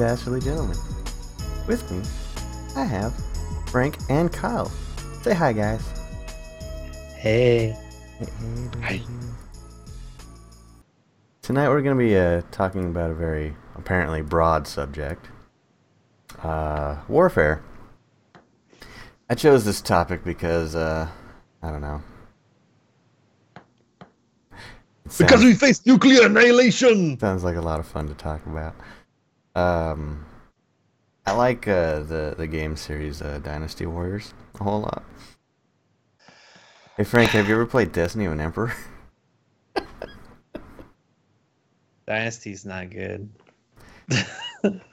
Dastardly Gentleman. With me, I have Frank and Kyle. Say hi, guys. Hey. Hey, hey, Hi. Tonight we're going to be uh, talking about a very apparently broad subject uh, warfare. I chose this topic because, uh, I don't know. It Because we face nuclear annihilation. Sounds like a lot of fun to talk about. Um, I like uh, the the game series uh, Dynasty Warriors a whole lot. Hey Frank, have you ever played Destiny of an Emperor? Dynasty's not good.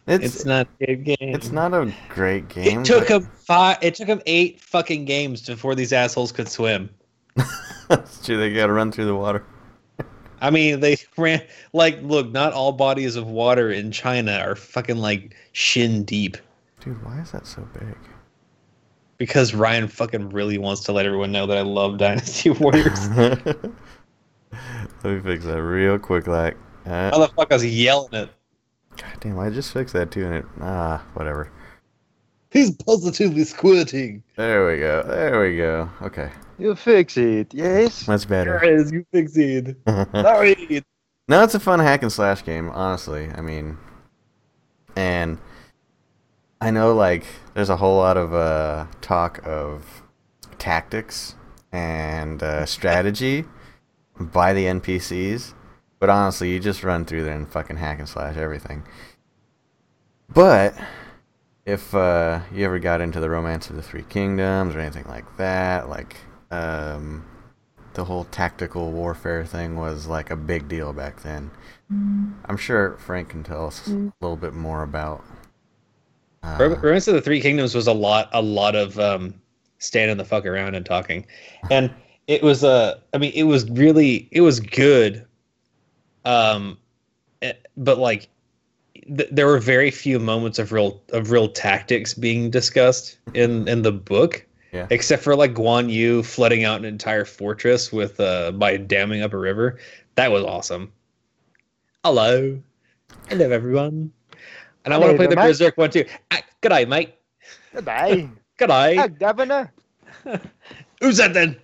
It's it's not a good game. it's not a great game. It took but- him five. It took him eight fucking games before these assholes could swim. It's true, they gotta run through the water. I mean, they ran like look. Not all bodies of water in China are fucking like shin deep. Dude, why is that so big? Because Ryan fucking really wants to let everyone know that I love Dynasty Warriors. Let me fix that real quick, like. Uh, Motherfuckers yelling it. God damn, I just fixed that too, and it ah, whatever. He's positively squirting. There we go. There we go. Okay, You fix it, yes? that's better. Guys, you succeed. Sorry. No, it's a fun hack and slash game, honestly. I mean, and I know like there's a whole lot of uh, talk of tactics and uh, strategy by the NPCs, but honestly, you just run through there and fucking hack and slash everything. But if uh, you ever got into the Romance of the Three Kingdoms or anything like that, like um, the whole tactical warfare thing was like a big deal back then. I'm sure Frank can tell us a little bit more about. Uh, Rem- Romance of the Three Kingdoms was a lot, a lot of um, standing the fuck around and talking, and it was Uh, I mean, it was really, it was good. Um, eh, but like, th- there were very few moments of real of real tactics being discussed in in the book. Yeah. Except for like Guan Yu flooding out an entire fortress with uh by damming up a river. That was awesome. Hello. Hello everyone. And I want to play the mate. Berserk one too. Ah, good day, mate. Goodbye. Good day. Hi, Governor. Who's that then?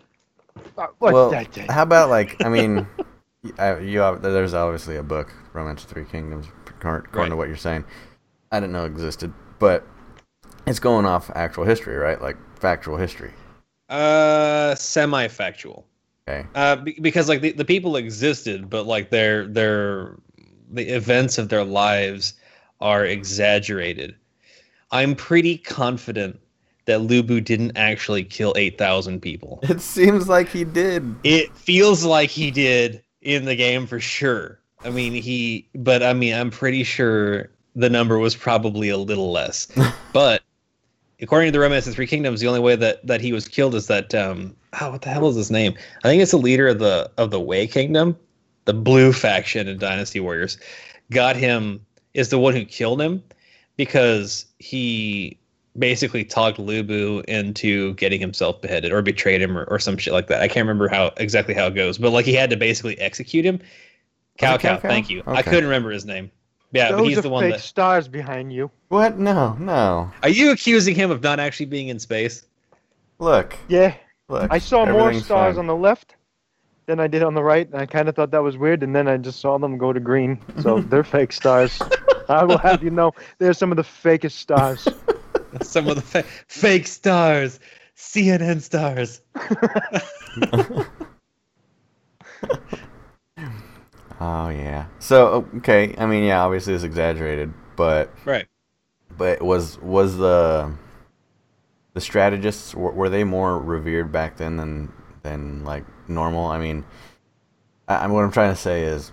Uh, What's well, that? then? how about like I mean, y- I, you ob- there's obviously a book, Romance of Three Kingdoms, according according to what you're saying. I didn't know existed, but it's going off actual history, right? Like factual history. Uh, semi-factual. Okay. Uh, be- because like the, the people existed, but like their their the events of their lives are exaggerated. I'm pretty confident that Lu Bu didn't actually kill eight thousand people. It seems like he did. It feels like he did in the game for sure. I mean, he, but I mean, I'm pretty sure the number was probably a little less. but according to the Romance of Three Kingdoms, the only way that that he was killed is that um, oh, what the hell is his name? I think it's the leader of the of the Wei Kingdom, the Blue faction in Dynasty Warriors. Got him is the one who killed him because he basically talked Lu Bu into getting himself beheaded or betrayed him or, or some shit like that. I can't remember how exactly how it goes, but like he had to basically execute him. Cao Cao, thank you. I couldn't remember his name. Yeah, but Those he's are the one fake that. stars behind you. What? No, no. Are you accusing him of not actually being in space? Look, Yeah, look. I saw more everything's stars fine. on the left than I did on the right, and I kind of thought that was weird, and then I just saw them go to green. So they're fake stars. I will have you know, they're some of the fakest stars. Some of the fa- fake stars, CNN stars. Oh yeah. So okay, I mean, yeah, obviously it's exaggerated, but Right. but was was the the strategists were, were they more revered back then than than like normal? I mean, I, what I'm trying to say is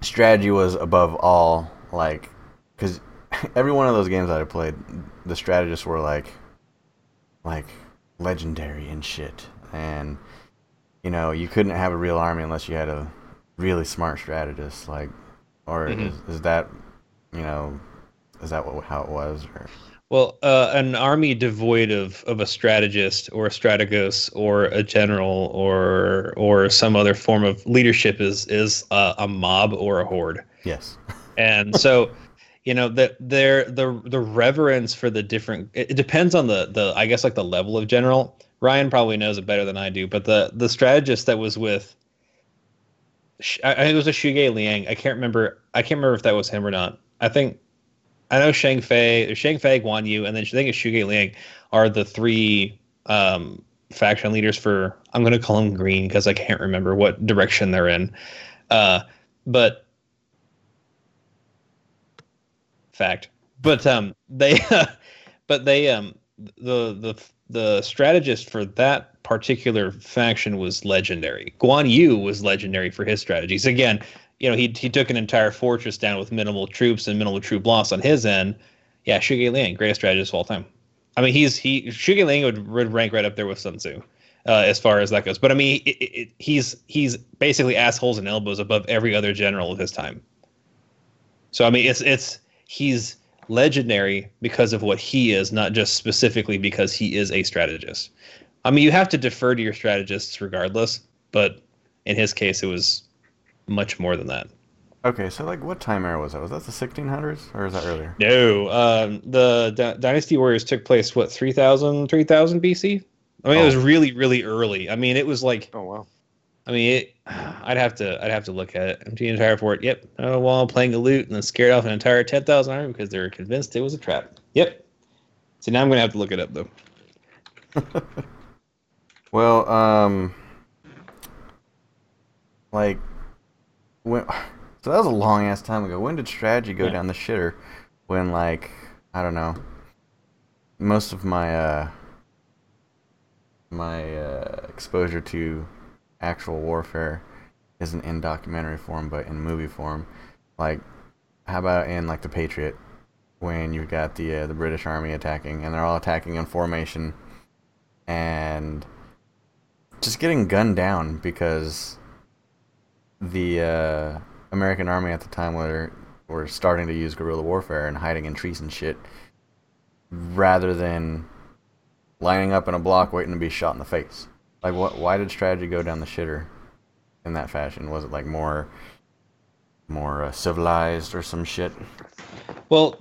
strategy was above all like because every one of those games that I played, the strategists were like like legendary and shit, and you know you couldn't have a real army unless you had a really smart strategist, like or Mhm. is, is that you know is that what, how it was or Well, uh, an army devoid of, of a strategist or a strategos or a general or or some other form of leadership is is uh, a mob or a horde. yes And so, you know that there the the reverence for the different it, it depends on the the i guess like the level of general ryan probably knows it better than i do but the the strategist that was with I, think it was a Zhuge Liang. I can't remember. I can't remember if that was him or not. I think I know Zhang Fei, Zhang Fei, Guan Yu, and then I think it's Zhuge Liang are the three um, faction leaders for. I'm going to call them green because I can't remember what direction they're in. Uh, but fact, but um, they, but they um, the the the strategist for that particular faction was legendary. Guan Yu was legendary for his strategies. Again, you know, he he took an entire fortress down with minimal troops and minimal troop loss on his end. Yeah, Zhuge Liang, greatest strategist of all time. I mean, he's he Zhuge Liang would, would rank right up there with Sun Tzu. Uh, as far as that goes, but I mean, it, it, he's he's basically assholes and elbows above every other general of his time. So I mean, it's it's he's legendary because of what he is, not just specifically because he is a strategist. I mean, you have to defer to your strategists regardless, but in his case, it was much more than that. Okay, so like, what time era was that? Was that the 1600s or is that earlier? No, um, the D- Dynasty Warriors took place what 3000 3000 BC. I mean, it was Oh. really really early. I mean, it was like Oh wow. I mean, it, I'd have to I'd have to look at it. Empty an entire fort. Yep. Oh, while playing a loot and then scared off an entire ten thousand army because they were convinced it was a trap. Yep. So now I'm gonna have to look it up though. Well, um, like, when, so that was a long ass time ago. When did strategy go Yeah. down the shitter? When, like, I don't know, most of my, uh, my, uh, exposure to actual warfare isn't in documentary form, but in movie form. Like, how about in, like, The Patriot? When you've got the, uh, the British army attacking, and they're all attacking in formation, and just getting gunned down because the uh, American army at the time were were starting to use guerrilla warfare and hiding in trees and shit, rather than lining up in a block waiting to be shot in the face. Like, what? Why did strategy go down the shitter in that fashion? Was it like more more uh, civilized or some shit? Well,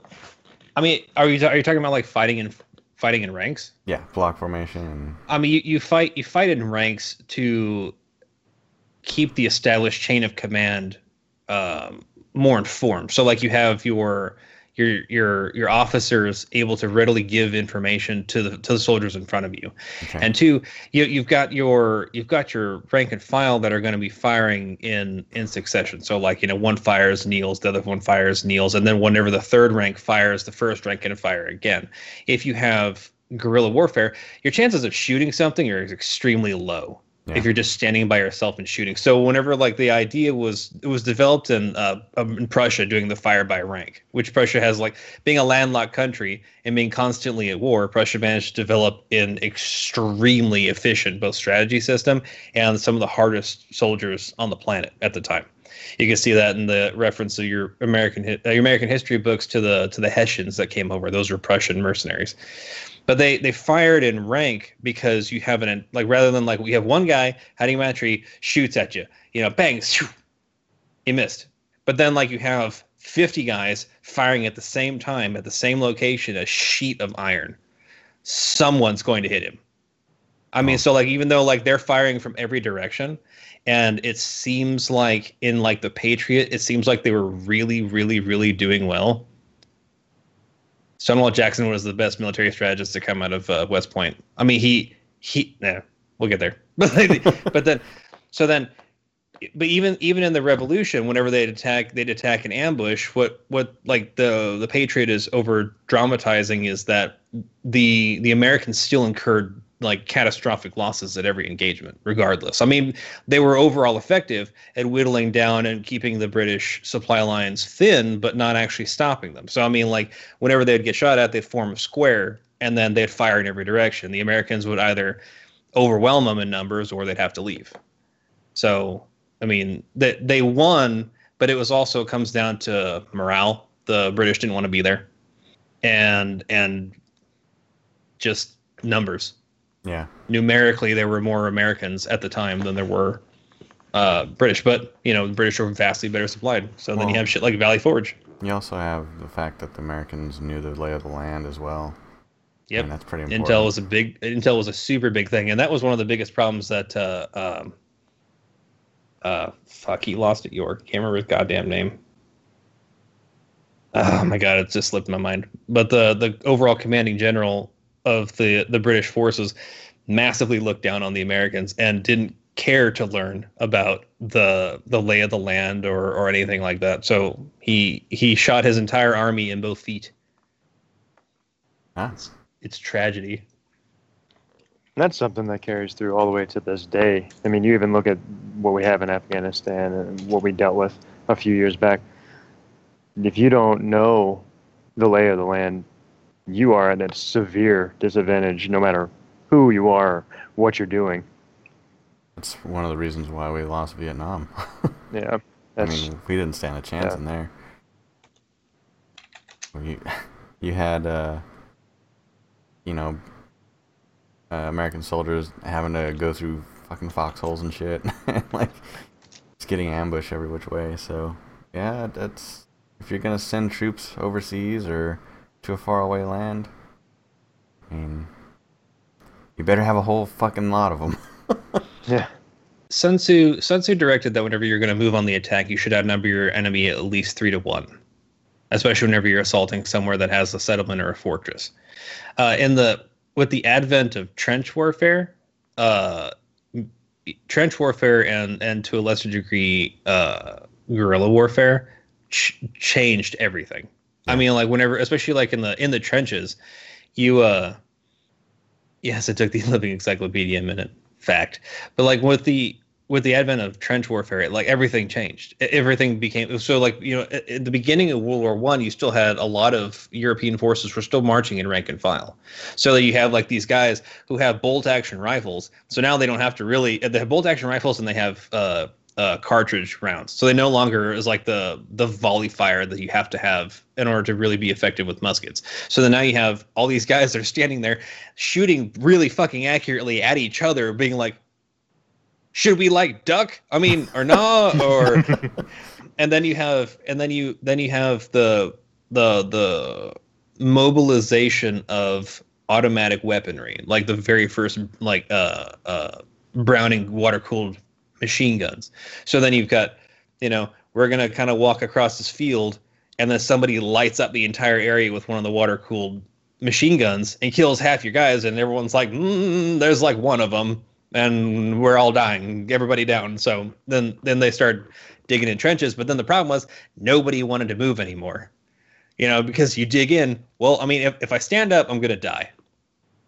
I mean, are you are you talking about like fighting in fighting in ranks? Yeah, block formation. I mean, you, you fight you fight in ranks to keep the established chain of command um, more informed. So, like, you have your your your your officers able to readily give information to the to the soldiers in front of you, okay. and two, you you've got your you've got your rank and file that are going to be firing in in succession. So, like, you know, one fires, kneels, the other one fires, kneels, and then whenever the third rank fires, the first rank can fire again. If you have guerrilla warfare, your chances of shooting something are extremely low Yeah. if you're just standing by yourself and shooting. So whenever like the idea was it was developed in uh, um, in Prussia doing the fire by rank, which Prussia has like being a landlocked country and being constantly at war, Prussia managed to develop an extremely efficient both strategy system and some of the hardest soldiers on the planet at the time. You can see that in the reference of your American uh, your American history books to the to the Hessians that came over. Those were Prussian mercenaries but they they fired in rank because you have an like rather than like we have one guy hiding behind a tree shoots at you. You know bang shoo, he missed. But then like you have 50 guys firing at the same time at the same location a sheet of iron. Someone's going to hit him. I mean so like even though like they're firing from every direction and it seems like in like the patriot it seems like they were really really really doing well Stonewall Jackson was the best military strategist to come out of uh, West Point. I mean, he he. Nah, we'll get there. But but then, so then, but even even in the Revolution, whenever they'd attack, they'd attack an ambush. What what like the the Patriot is over dramatizing is that the the Americans still incurred like catastrophic losses at every engagement, regardless. I mean, they were overall effective at whittling down and keeping the British supply lines thin, but not actually stopping them. So I mean, like whenever they'd get shot at, they'd form a square and then they'd fire in every direction. The Americans would either overwhelm them in numbers or they'd have to leave. So I mean, they they won, but it was also comes down to morale. The British didn't want to be there, and and just numbers Yeah. numerically there were more Americans at the time than there were uh, British, but you know the British were vastly better supplied. So then you have shit like Valley Forge. You also have the fact that the Americans knew the lay of the land as well. Yep. And that's pretty important. Intel was a big Intel was a super big thing, and that was one of the biggest problems that uh, um, uh, fuck he lost it. York can't remember his goddamn name. Oh my god, it just slipped my mind. But the the overall commanding general of the the British forces massively looked down on the Americans and didn't care to learn about the the lay of the land or or anything like that. So he he shot his entire army in both feet. Ah, It's tragedy. And that's something that carries through all the way to this day. I mean, you even look at what we have in Afghanistan and what we dealt with a few years back. If you don't know the lay of the land, you are at a severe disadvantage no matter who you are, what you're doing. that's one of the reasons why we lost Vietnam. Yeah. I mean, we didn't stand a chance yeah. in there. You, you had, uh, you know, uh, American soldiers having to go through fucking foxholes and shit, like just getting ambushed every which way. So yeah, that's if you're gonna send troops overseas or to a faraway land, I mean, you better have a whole fucking lot of them. yeah. Sun Tzu, Sun Tzu directed that whenever you're going to move on the attack, you should outnumber your enemy at least three to one, especially whenever you're assaulting somewhere that has a settlement or a fortress. Uh, in the with the advent of trench warfare, uh, trench warfare and and to a lesser degree uh, guerrilla warfare ch- changed everything. I mean, like whenever, especially like in the in the trenches, you uh, yes, it took the Living Encyclopedia a minute. Fact, but like with the with the advent of trench warfare, like everything changed. Everything became so like you know at, at the beginning of World War One, you still had a lot of European forces were still marching in rank and file. So that you have like these guys who have bolt action rifles. So now they don't have to really they have bolt action rifles and they have uh, uh, cartridge rounds. So they no longer is like the the volley fire that you have to have in order to really be effective with muskets. So then now you have all these guys that are standing there shooting really fucking accurately at each other, being like, should we like duck? I mean, or no, or and then you have and then you then you have the the the mobilization of automatic weaponry, like the very first like uh uh Browning water cooled machine guns. So then you've got, you know, we're gonna kind of walk across this field, and then somebody lights up the entire area with one of the water cooled machine guns and kills half your guys, and everyone's like, mm, "There's like one of them," and we're all dying, everybody down. So then then they start digging in trenches, but then the problem was nobody wanted to move anymore. You know, because you dig in. Well, I mean, if, if I stand up, I'm gonna die.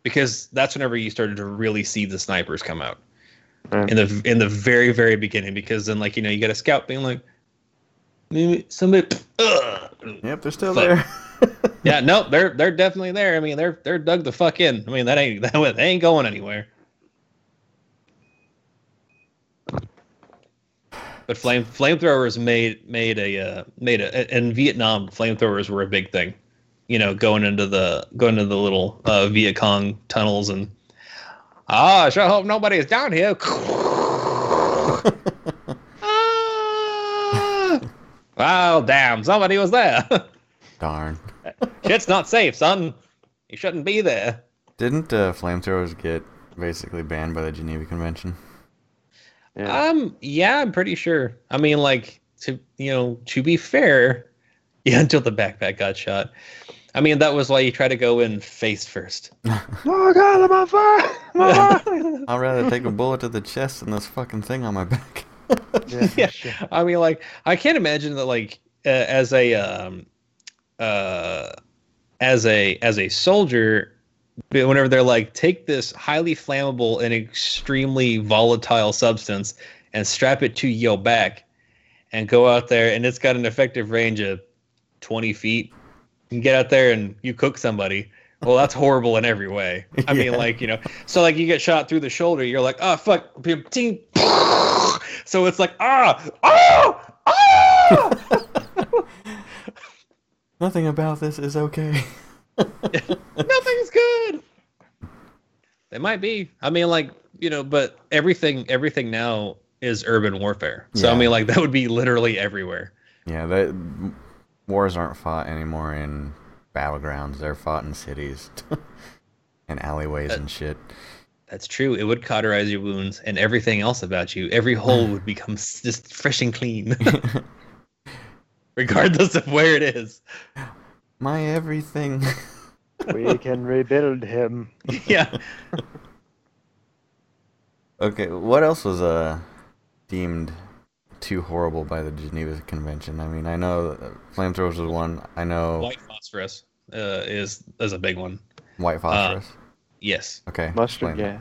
Because that's whenever you started to really see the snipers come out Right. in the in the very very beginning because then like you know you got a scout being like maybe somebody ugh. yep, they're still Fuck. there. yeah no they're they're definitely there i mean they're they're dug the fuck in i mean that ain't that they ain't going anywhere but flame flamethrowers made made a uh, made a in Vietnam flamethrowers were a big thing, you know, going into the going into the little uh, Viet Cong tunnels and ah, I sure hope nobody is down here. ah! Well, damn, somebody was there. Darn. Shit's not safe, son. You shouldn't be there. Didn't uh, flamethrowers get basically banned by the Geneva Convention? Yeah. Um, yeah, I'm pretty sure. I mean, like to you know, to be fair, yeah, until the backpack got shot. I mean, that was why you try to go in face first. oh God, I'm on fire! I'm on fire! I'd rather take a bullet to the chest than this fucking thing on my back. yeah, Yeah. sure. I mean, like, I can't imagine that, like, uh, as a um, uh, as a as a soldier, whenever they're like, take this highly flammable and extremely volatile substance and strap it to your back, and go out there, and it's got an effective range of twenty feet. You get out there and you cook somebody. Well, that's horrible in every way. I mean, like you know, so like you get shot through the shoulder, you're like, oh fuck, ting. So it's like, ah, ah, ah. Nothing about this is okay. Nothing's good. They might be. I mean, like you know, but everything, everything now is urban warfare. So I mean, like that would be literally everywhere. Yeah, that wars aren't fought anymore in battlegrounds. They're fought in cities and alleyways and shit. That's true. It would cauterize your wounds and everything else about you. Every hole would become just fresh and clean, regardless of where it is. My everything. we can rebuild him. Yeah. okay, what else was uh deemed too horrible by the Geneva Convention? I mean, I know uh, flamethrowers was one. I know White phosphorus uh, is is a big one. white phosphorus. Yes. okay, Mustard explain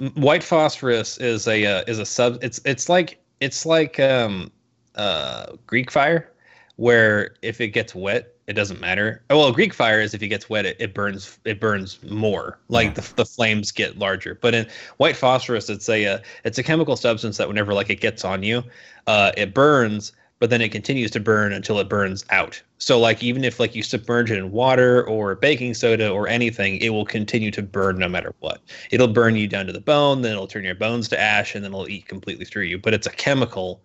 that. White phosphorus is a uh, is a sub. It's it's like it's like um uh Greek fire, where if it gets wet, it doesn't matter. Oh well, Greek fire is if it gets wet, it, it burns it burns more. Like Yeah. the the flames get larger. But in white phosphorus, it's a uh, it's a chemical substance that whenever like it gets on you, uh, it burns, but then it continues to burn until it burns out. So like even if like you submerge it in water or baking soda or anything, it will continue to burn no matter what. It'll burn you down to the bone, then it'll turn your bones to ash, and then it'll eat completely through you. But it's a chemical,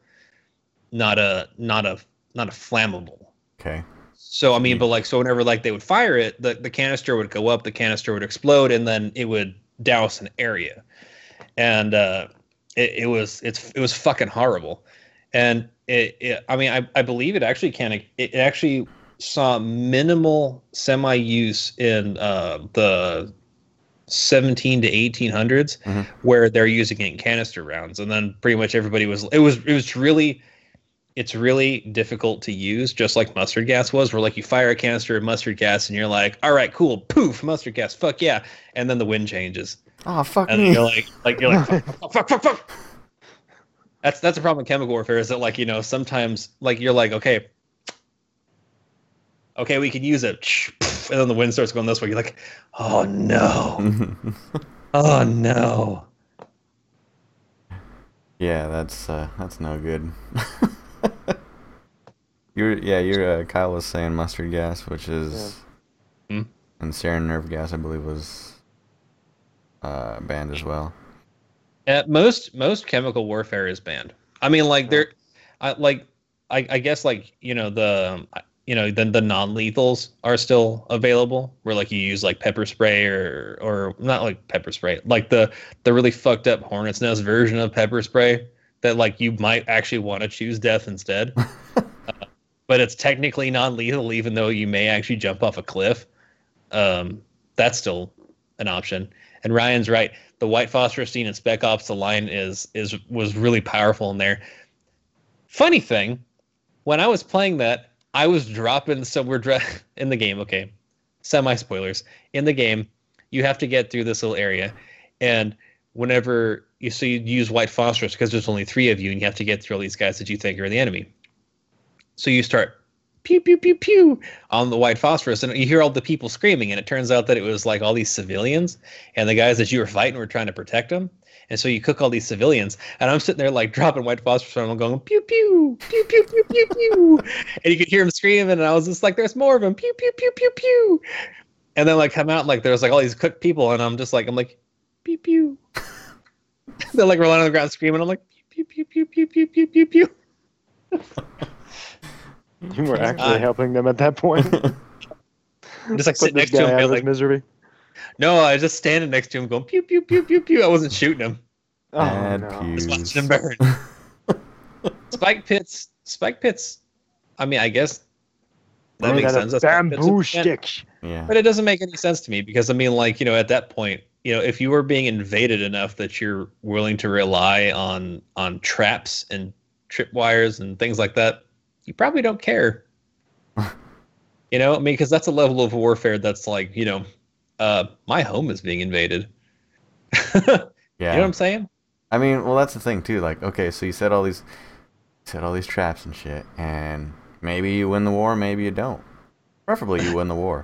not a not a not a flammable. Okay. So I mean, but like so whenever like they would fire it, the, the canister would go up, the canister would explode, and then it would douse an area. And uh it, it was it's it was fucking horrible. And it, it I mean I, I believe it actually can it actually saw minimal semi use in uh the 17 to 1800s Mhm. where they're using it in canister rounds and then pretty much everybody was it was it was really it's really difficult to use, just like mustard gas was, where like you fire a canister of mustard gas and you're like, all right, cool, poof, mustard gas, fuck yeah, and then the wind changes, Oh fuck and me. you're like, like you're like, fuck, fuck, fuck, fuck. That's that's a problem with chemical warfare is that like you know sometimes like you're like okay, okay we can use it, and then the wind starts going this way. You're like, oh no, oh no. yeah, that's uh, that's no good. you're yeah, you're uh, Kyle was saying mustard gas, which is Yeah. Hmm. and sarin nerve gas, I believe, was uh, banned as well. Uh, most most chemical warfare is banned. I mean, like there, I like I, I guess like you know the you know the the non lethals are still available where like you use like pepper spray or or not like pepper spray like the the really fucked up hornet's nest version of pepper spray that like you might actually want to choose death instead. Uh, but it's technically non lethal even though you may actually jump off a cliff. Um, that's still an option. And Ryan's right. The white phosphorus scene in Spec Ops, the line is is was really powerful in there. Funny thing, when I was playing that, I was dropping. So we're dra- in the game. Okay, semi spoilers in the game. You have to get through this little area, and whenever you so you use white phosphorus because there's only three of you, and you have to get through all these guys that you think are the enemy. So you start pew pew pew pew on the white phosphorus, and you hear all the people screaming, and it turns out that it was like all these civilians, and the guys that you were fighting were trying to protect them. And so you cook all these civilians, and I'm sitting there like dropping white phosphorus, and I'm going pew pew pew pew pew pew pew, and you could hear them screaming, and I was just like, "There's more of them!" Pew pew pew pew pew, and then like come out, and, like there's like all these cooked people, and I'm just like, I'm like, pew pew. They're like rolling on the ground screaming. I'm like, pew pew pew pew pew pew pew pew. You were actually Uh, helping them at that point. I'm just like sitting next to him, out being of his like, misery. no, I was just standing next to him, going pew pew pew pew pew. I wasn't shooting him. Oh, Bad no. pew. Just watching him burn. Spike pits, spike pits. I mean, I guess that Made makes sense. of That's Bamboo with- and- sticks. Yeah. But it doesn't make any sense to me because I mean, like you know, at that point, you know, if you were being invaded enough that you're willing to rely on on traps and tripwires and things like that, you probably don't care. you know, I mean, because that's a level of warfare that's like, you know, uh, my home is being invaded. Yeah. You know what I'm saying? I mean, well, that's the thing too. Like, okay, so you set all these, set all these traps and shit, and maybe you win the war, maybe you don't. Preferably you win the war,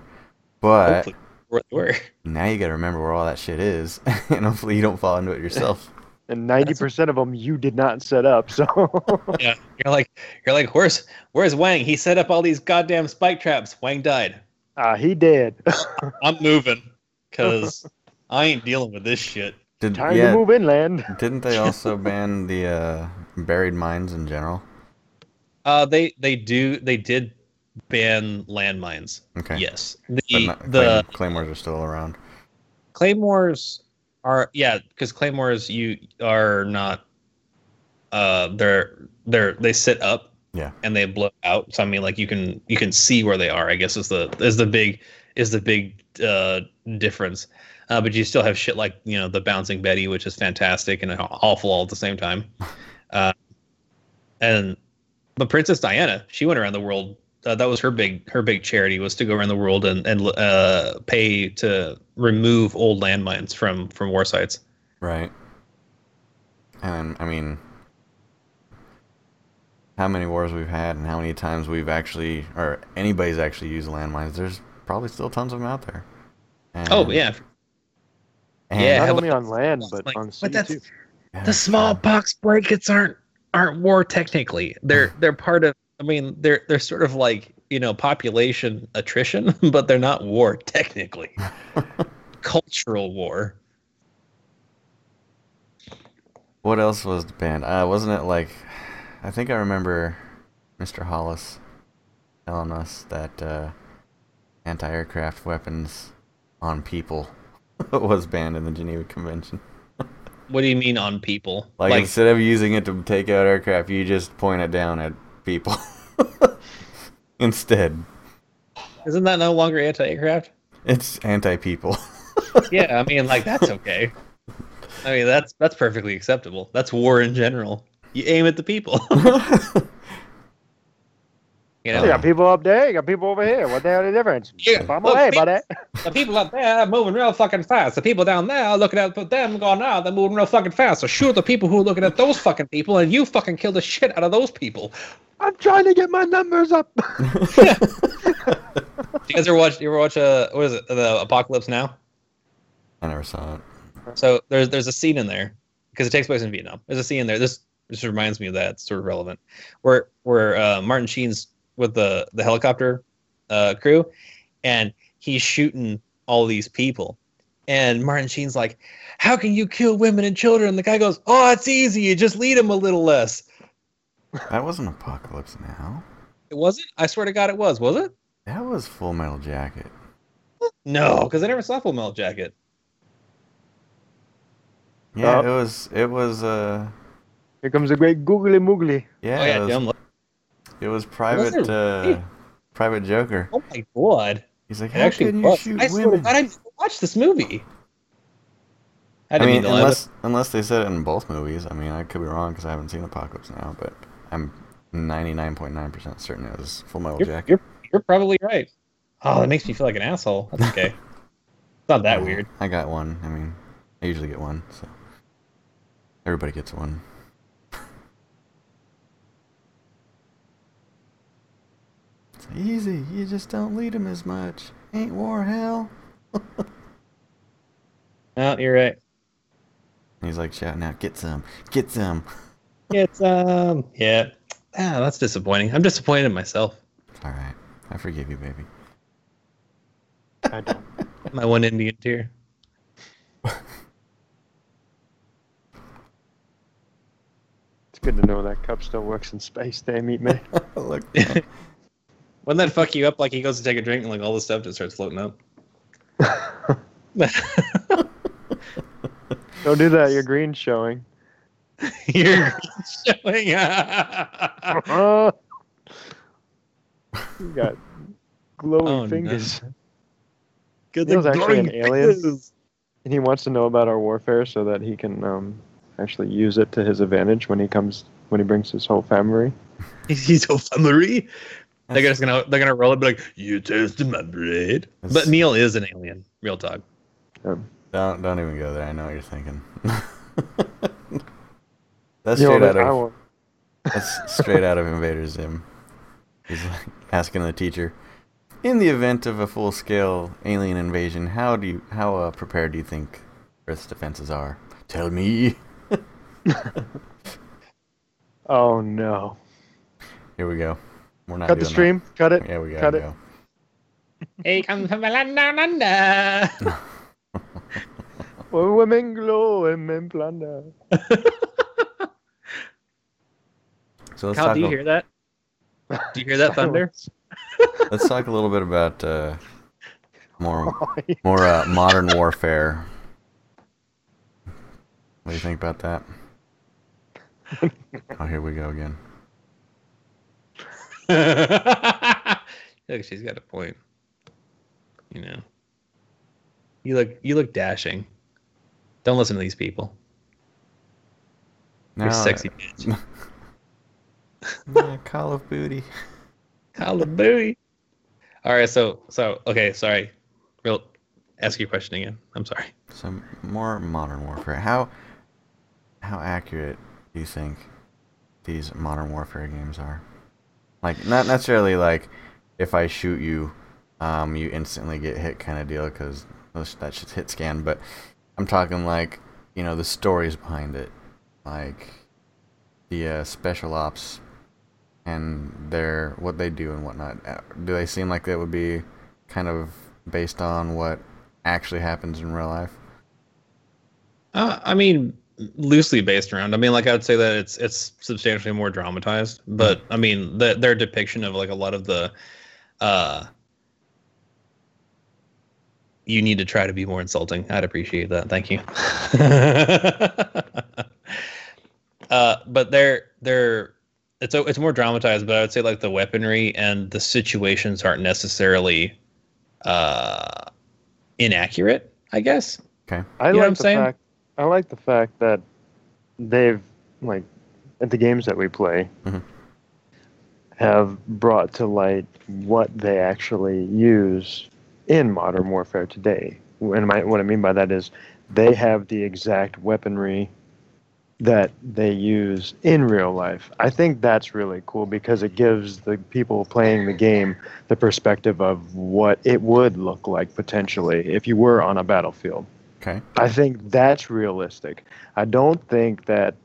but Hopefully, where they were. now you gotta remember where all that shit is, and hopefully you don't fall into it yourself. And 90% of them you did not set up. So Yeah, you're like, you're like, where's where's Wang? He set up all these goddamn spike traps. Wang died. ah, he did. I'm moving because I ain't dealing with this shit. Did Time yeah? to move inland. Didn't they also ban the uh, buried mines in general? Uh, they they do they did ban landmines. Okay. Yes. The not- the claymores are still around. claymores are yeah because claymores you are not uh they're they're they sit up Yeah. and they blow out so i mean like you can you can see where they are i guess is the is the big is the big uh difference uh but you still have shit like you know the bouncing betty which is fantastic and awful all at the same time uh and but princess diana she went around the world uh, that was her big her big charity was to go around the world and and uh, pay to remove old landmines from from war sites. Right. And I mean, how many wars we've had and how many times we've actually, or anybody's actually used landmines, there's probably still tons of them out there. And, Oh yeah, and- Yeah, Not only on land, but like- on but sea that's- too. the smallpox blankets aren't aren't war technically. They're they're part of. I mean, they're they're sort of like you know population attrition, but they're not war technically. Cultural war. What else was banned? Uh, wasn't it like, I think I remember Mr. Hollis telling us that uh, anti-aircraft weapons on people was banned in the Geneva Convention. What do you mean on people? Like, instead of using it to take out aircraft, you just point it down at people instead. isn't that no longer anti-aircraft? It's anti-people. yeah, I mean, like that's okay. I mean, that's that's perfectly acceptable. That's war in general. You aim at the people. you know, You got people up there, you got people over here. What the hell is the difference? Yeah, Bum look, away, me- buddy. the people up there are moving real fucking fast. The people down there are looking at them, going, "Ah, they're moving real fucking fast." So shoot the people who are looking at those fucking people, and you fucking kill the shit out of those people. I'm trying to get my numbers up. You guys ever watch? You ever watch? Uh, what is it? The Apocalypse Now. I never saw it. So there's there's a scene in there because it takes place in Vietnam. There's a scene in there. This this reminds me of that. It's sort of relevant. Where where uh, Martin Sheen's with the the helicopter uh, crew, and he's shooting all these people, and Martin Sheen's like, "How can you kill women and children?" And the guy goes, "Oh, it's easy. You just lead them a little less." That wasn't Apocalypse Now. It wasn't. I swear to God, it was. Was it? That was Full Metal Jacket. No, because I never saw Full Metal Jacket. Yeah, Oh. it was. It was. Uh, Here comes the great googly moogly. yeah, oh yeah, it, was, dumb. It was Private. it Uh. Private Joker. Oh my God. He's like, how actually can you was. shoot I swear women? I watched this movie. I I mean, unless unless they said it in both movies. I mean, I could be wrong because I haven't seen Apocalypse Now, but I'm 99.9% certain it was Full Metal You're, Jacket. you're, you're probably right. Oh, that makes me feel like an asshole. That's okay. it's not that Yeah, weird. I got one. I mean, I usually get one, so everybody gets one. It's easy. You just don't lead them as much. Ain't war hell. No, you're right. He's like shouting out, "Get some, get some." It's um, yeah. Ah, that's disappointing. I'm disappointed in myself. All right. I forgive you, baby. I don't. My one Indian tear. It's good to know that cup still works in space. They meet me. Look. Wouldn't that fuck you up? Like he goes to take a drink and like all the stuff just starts floating up. Don't do that. Your green's showing. You're showing. Uh, you got glowing Oh, no. fingers. Good Neil's actually an alien. fingers. And he wants to know about our warfare so that he can um, actually use it to his advantage when he comes when he brings his whole family. He's so family. They're just gonna they're gonna roll it, be like, "You tasted my bread." But Neil is an alien. Real talk. Um, Don't don't even go there. I know what you're thinking. That's you straight like, out of want- that's straight out of Invader Zim. He's like asking the teacher, in the event of a full-scale alien invasion, how do you how uh, prepared do you think Earth's defenses are? Tell me. oh no! Here we go. We're not Cut the doing stream. Cut it. Yeah, we gotta Cut it. go. Hey, come from a land down under. When women glow and men plunder. So let's Kyle, talk. do you a- hear that? Do you hear that thunder? let's talk a little bit about uh, more more uh, modern warfare. What do you think about that? oh, here we go again. look, she's got a point. You know, you look you look dashing. Don't listen to these people. You're No, sexy bitch. Call of Booty. Call of Duty. All right, so so okay, sorry. Real, ask your question again. I'm sorry. Some more modern warfare. How how accurate do you think these modern warfare games are? Like not necessarily like if I shoot you, um, you instantly get hit kind of deal because that shit's hit scan. But I'm talking like you know the stories behind it, like the uh, special ops and their what they do and whatnot. Uh, Do they seem like they would be kind of based on what actually happens in real life? Uh, I mean, loosely based around. I mean, like I would say that it's it's substantially more dramatized, but I mean, the, their depiction of like a lot of the, uh, you need to try to be more insulting. I'd appreciate that. Thank you. uh, but they're they're it's a- it's more dramatized, but I would say like the weaponry and the situations aren't necessarily uh inaccurate. I guess. Okay. I You know what I'm like the saying? fact. I like the fact that they've like at the games that we play Mhm. have brought to light what they actually use in modern warfare today. And my, what I mean by that is they have the exact weaponry that they use in real life. I think that's really cool because it gives the people playing the game the perspective of what it would look like potentially if you were on a battlefield. Okay. I think that's realistic. I don't think that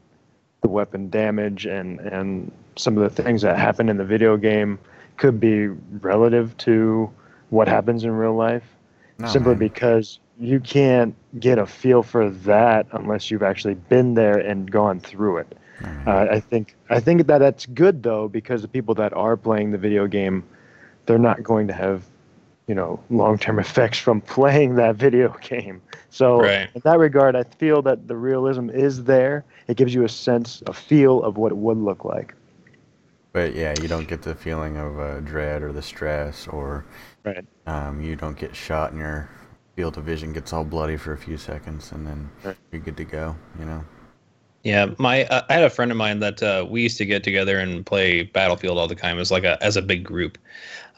the weapon damage and and some of the things that happen in the video game could be relative to what happens in real life No, simply man. because you can't get a feel for that unless you've actually been there and gone through it. Man. Uh, I think I think that that's good though because the people that are playing the video game, they're not going to have, you know, long-term effects from playing that video game. So Right. in that regard, I feel that the realism is there. It gives you a sense, a feel of what it would look like. But yeah, you don't get the feeling of uh, dread or the stress, or Right. um, you don't get shot and your field of vision gets all bloody for a few seconds, and then Right. you're good to go. You know. Yeah, my uh, I had a friend of mine that uh, we used to get together and play Battlefield all the time as like a as a big group.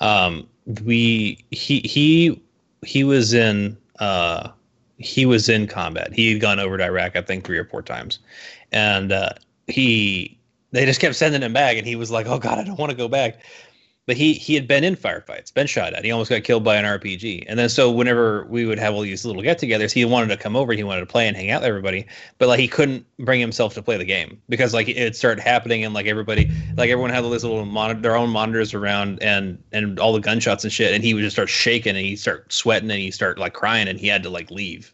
Um, we he he he was in uh, he was in combat. He had gone over to Iraq, I think, three or four times, and uh, he they just kept sending him back, and he was like, "Oh God, I don't want to go back." But he he had been in firefights, been shot at. He almost got killed by an RPG. And then so whenever we would have all these little get-togethers, he wanted to come over. He wanted to play and hang out with everybody but like he couldn't bring himself to play the game because like it started happening and like everybody like everyone had all these little monitor their own monitors around and and all the gunshots and shit and he would just start shaking and he start sweating and he start like crying and he had to like leave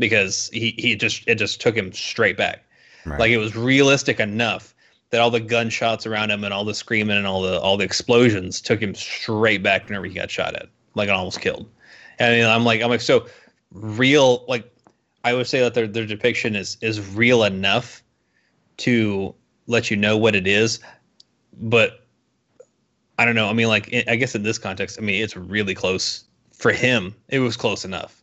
because he he just it just took him straight back Right. like it was realistic enough that all the gunshots around him and all the screaming and all the all the explosions took him straight back whenever he got shot at like almost killed and i'm like i'm like so real like I would say that their their depiction is is real enough to let you know what it is, but I don't know. I mean, like I I guess in this context, I mean it's really close for him. It was close enough.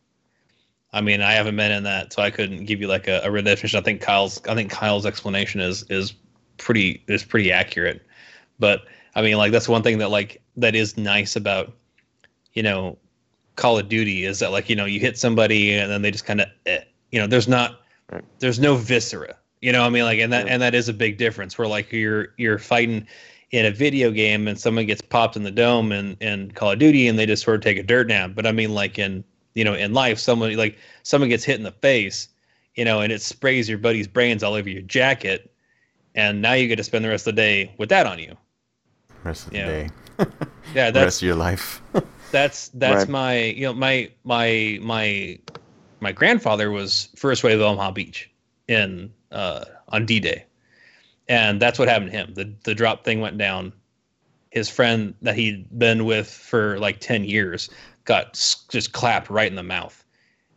I mean, I haven't been in that, so I couldn't give you like a, a real definition. I think Kyle's I think Kyle's explanation is is pretty is pretty accurate. But I mean, like that's one thing that like that is nice about you know Call of Duty is that like you know you hit somebody and then they just kind of eh, you know there's not there's no viscera. You know what I mean? Like and that and that is a big difference where like you're you're fighting in a video game and someone gets popped in the dome and and Call of Duty and they just sort of take a dirt nap. But I mean like in you know in life someone like someone gets hit in the face you know and it sprays your buddy's brains all over your jacket and now you get to spend the rest of the day with that on you Rest of the yeah. day. yeah rest that's of your life. that's that's Right. my you know my my my my grandfather was first wave of Omaha Beach in uh, on D Day, and that's what happened to him. The the drop thing went down, his friend that he'd been with for like 10 years got just clapped right in the mouth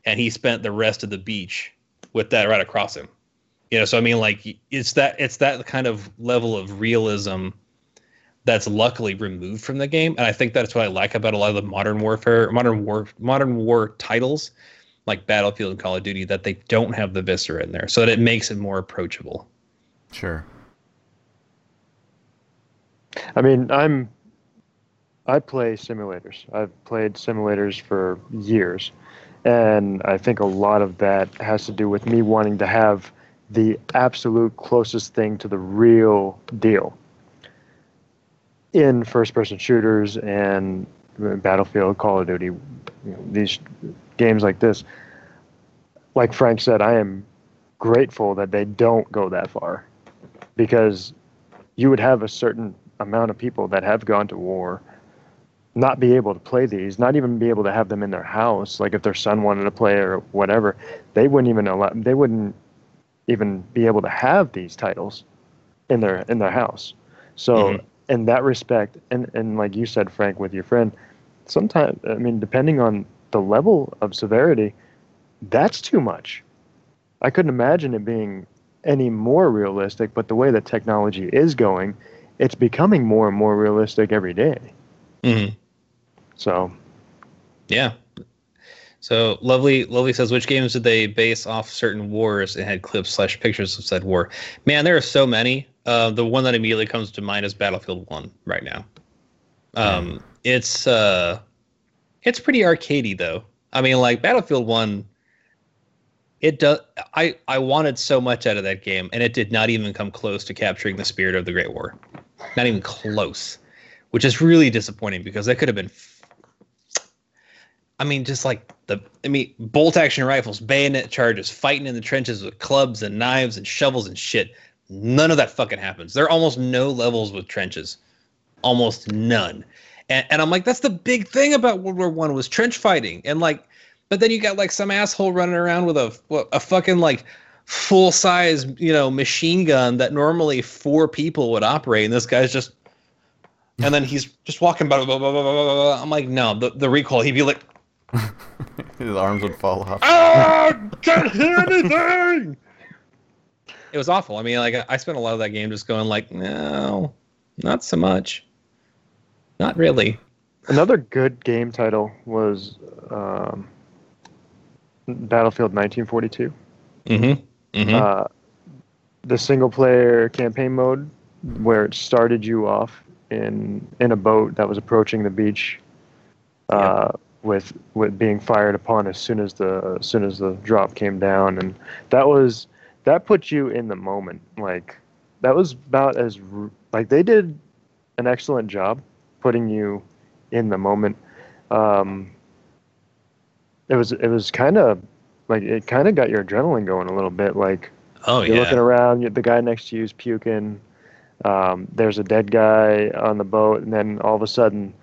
and he spent the rest of the beach with that right across him you know so i mean like it's that it's that kind of level of realism that's luckily removed from the game and i think that's what i like about a lot of the modern warfare modern war modern war titles like battlefield and call of duty that they don't have the viscera in there so that it makes it more approachable Sure. I mean, I'm I play simulators. I've played simulators for years, and I think a lot of that has to do with me wanting to have the absolute closest thing to the real deal in first-person shooters and Battlefield, Call of Duty, you know, these games like this. Like Frank said, I am grateful that they don't go that far because you would have a certain amount of people that have gone to war not be able to play these, not even be able to have them in their house. Like if their son wanted to play or whatever, they wouldn't even allow. They wouldn't even be able to have these titles in their in their house. So Mhm. in that respect, and and like you said, Frank, with your friend, sometimes I mean, depending on the level of severity, that's too much. I couldn't imagine it being any more realistic, but the way that technology is going, it's becoming more and more realistic every day. mm-hmm. So Yeah. So lovely, lovely says which games did they base off certain wars and had clips slash pictures of said war? Man, there are so many. Uh, the one that immediately comes to mind is Battlefield One right now. Um, it's uh, it's pretty arcadey though. I mean, like Battlefield One. It does. I I wanted so much out of that game, and it did not even come close to capturing the spirit of the Great War. Not even close, which is really disappointing because that could have been I mean, just like the, I mean, bolt action rifles, bayonet charges, fighting in the trenches with clubs and knives and shovels and shit. None of that fucking happens. There are almost no levels with trenches, almost none. And, and I'm like, that's the big thing about World War One was trench fighting. And like, but then you got like some asshole running around with a a fucking like full size, you know, machine gun that normally four people would operate, and this guy's just. And then he's just walking. Blah, blah, blah, blah, blah, blah, blah. I'm like, no, the, the recoil. He'd be like, His arms would fall off. ah, can't hear anything. It was awful. I mean, like I spent a lot of that game just going like, no, not so much, not really. another good game title was um, Battlefield 1942. Mm-hmm. mm-hmm. Uh, the single player campaign mode, where it started you off in in a boat that was approaching the beach, uh, with with being fired upon as soon as the as soon as the drop came down, and that was that put you in the moment. Like that was about as like they did an excellent job putting you in the moment. Um, it was it was kind of like it kind of got your adrenaline going a little bit. Like oh you're yeah. looking around, the guy next to you is puking. Um, there's a dead guy on the boat, and then all of a sudden,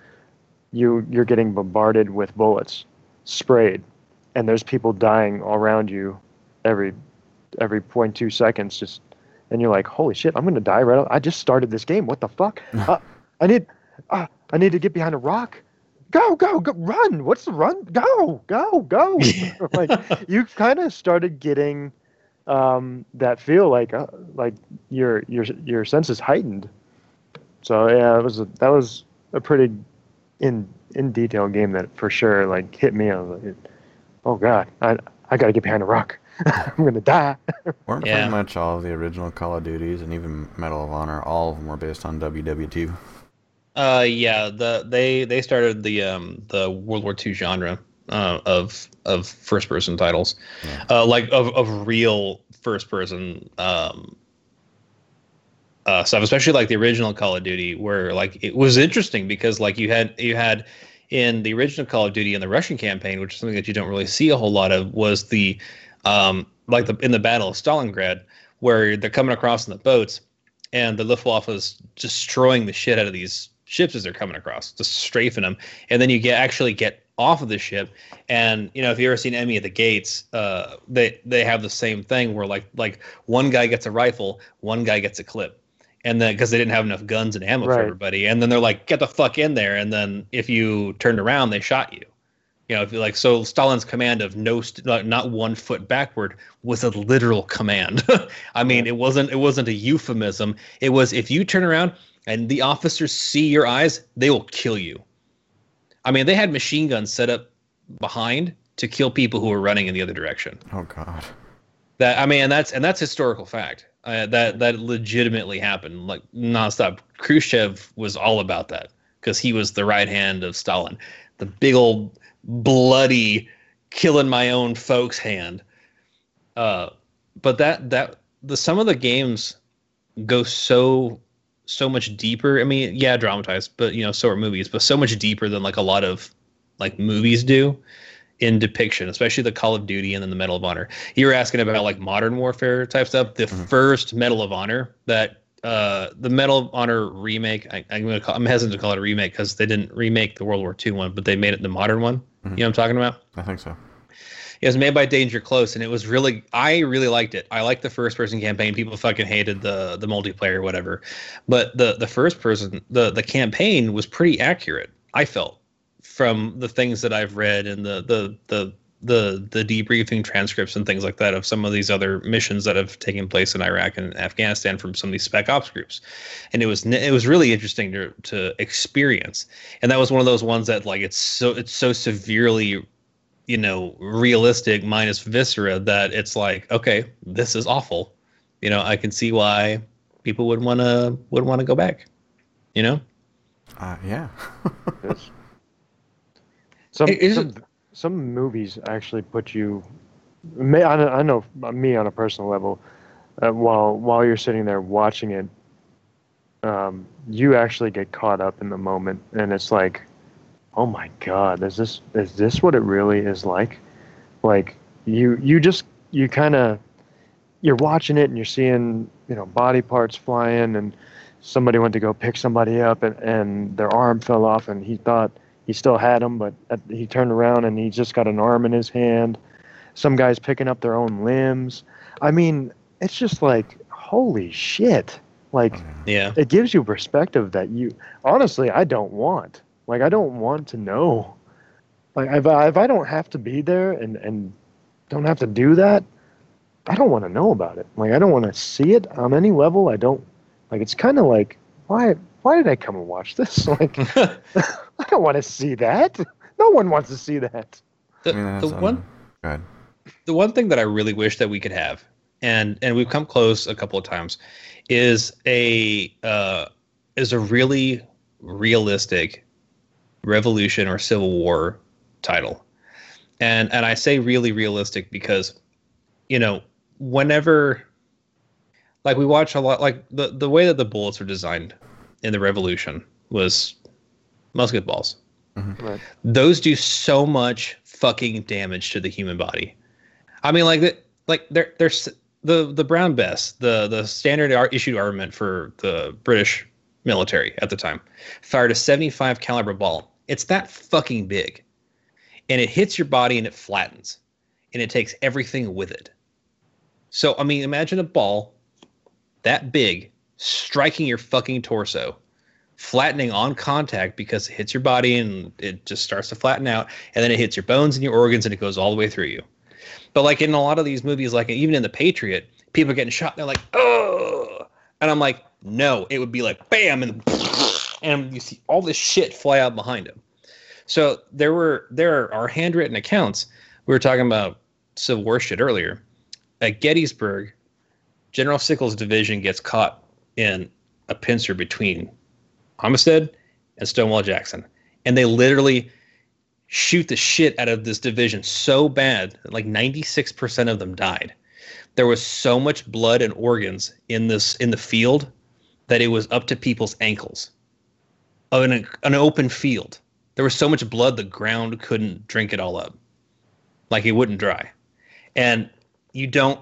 you you're getting bombarded with bullets, sprayed, and there's people dying all around you, every every point two seconds. Just and you're like, holy shit, I'm gonna die right. I just started this game. What the fuck? uh, I need, uh, I need to get behind a rock. Go, go, go, run! What's the run? Go, go, go! like you kind of started getting um, that feel like uh, like your your your senses heightened. So yeah, it was a, that was a pretty in in detail game that for sure like hit me. I was like, oh god, I I gotta get behind a rock. I'm gonna die. Weren't Yeah. pretty much all of the original Call of Duties and even Medal of Honor, all of them were based on WW2. Uh, yeah. The they they started the um the World War II genre uh, of of first person titles, Yeah. uh, like of of real first person um uh, stuff, especially like the original Call of Duty, where like it was interesting because like you had you had in the original Call of Duty in the Russian campaign, which is something that you don't really see a whole lot of, was the um like the in the Battle of Stalingrad, where they're coming across in the boats, and the Luftwaffe is destroying the shit out of these ships as they're coming across, just strafing them, and then you get actually get off of the ship, and you know if you ever seen Enemy at the Gates, uh, they they have the same thing where like like one guy gets a rifle, one guy gets a clip, and then because they didn't have enough guns and ammo for everybody, and then they're like, "Get the fuck in there!" And then if you turned around, they shot you. You know, if you like, so Stalin's command of no, st- like, not one foot backward was a literal command. I mean, it wasn't it wasn't a euphemism. It was if you turn around and the officers see your eyes, they will kill you. I mean, they had machine guns set up behind to kill people who were running in the other direction. Oh God. That I mean, and that's and that's historical fact. Uh, that that legitimately happened, like nonstop. Khrushchev was all about that because he was the right hand of Stalin, the big old bloody killing my own folks hand. Uh, but that that the some of the games go so so much deeper. I mean, yeah, dramatized, but you know, so are movies, but so much deeper than like a lot of like movies do in depiction, especially the Call of Duty and then the Medal of Honor. You were asking about like modern warfare type stuff. The Mhm. first Medal of Honor that uh the Medal of Honor remake, I, I'm gonna call, I'm hesitant to call it a remake because they didn't remake the World War II one, but they made it the modern one. Mhm. You know what I'm talking about? I think so. It was made by Danger Close, and it was really I really liked it. I liked the first person campaign. People fucking hated the the multiplayer, or whatever. But the the first person the the campaign was pretty accurate. I felt from the things that I've read and the the the the the debriefing transcripts and things like that of some of these other missions that have taken place in Iraq and Afghanistan from some of these spec ops groups, and it was it was really interesting to to experience. And that was one of those ones that like it's so it's so severely you know realistic minus viscera that it's like okay this is awful you know i can see why people would want to would want to go back you know Uh, yeah. Some, It- some some movies actually put you. May, I, know- I know me on a personal level. Uh, while while you're sitting there watching it, um, you actually get caught up in the moment, and it's like, oh my god, is this is this what it really is like? Like you you just you kind of you're watching it and you're seeing you know body parts flying and somebody went to go pick somebody up and, and their arm fell off and he thought he still had him but at, he turned around and he just got an arm in his hand. Some guys picking up their own limbs. I mean it's just like holy shit. Like yeah. It gives you perspective that you honestly i don't want. Like i don't want to know. Like if I, if I don't have to be there and and don't have to do that i don't want to know about it. Like i don't want to see it on any level. I don't like it's kind of like why why did i come and watch this? Like i don't want to see that. No one wants to see that. The, I mean, the one Go ahead. the one thing that i really wish that we could have and and we've come close a couple of times is a uh is a really realistic revolution or civil war title. And and i say really realistic because you know whenever like we watch a lot like the the way that the bullets were designed in the revolution was musket balls mm-hmm. right those do so much fucking damage to the human body. I mean, like, the, like they're, they're the the Brown Bess, the the standard ar- issued armament for the British military at the time, fired a 75 caliber ball. It's that fucking big, and it hits your body and it flattens, and it takes everything with it. So I mean, imagine a ball that big striking your fucking torso flattening on contact because it hits your body and it just starts to flatten out and then it hits your bones and your organs and it goes all the way through you. But like in a lot of these movies like even in the patriot people getting shot they're like oh and i'm like no it would be like bam and and you see all this shit fly out behind him so there were there are handwritten accounts. We were talking about civil war shit earlier. At gettysburg general sickles division gets caught in a pincer between Armistead and Stonewall Jackson. And they literally shoot the shit out of this division so bad that like 96% of them died. There was so much blood and organs in this in the field that it was up to people's ankles. Of an, an open field. There was so much blood the ground couldn't drink it all up. Like it wouldn't dry. And you don't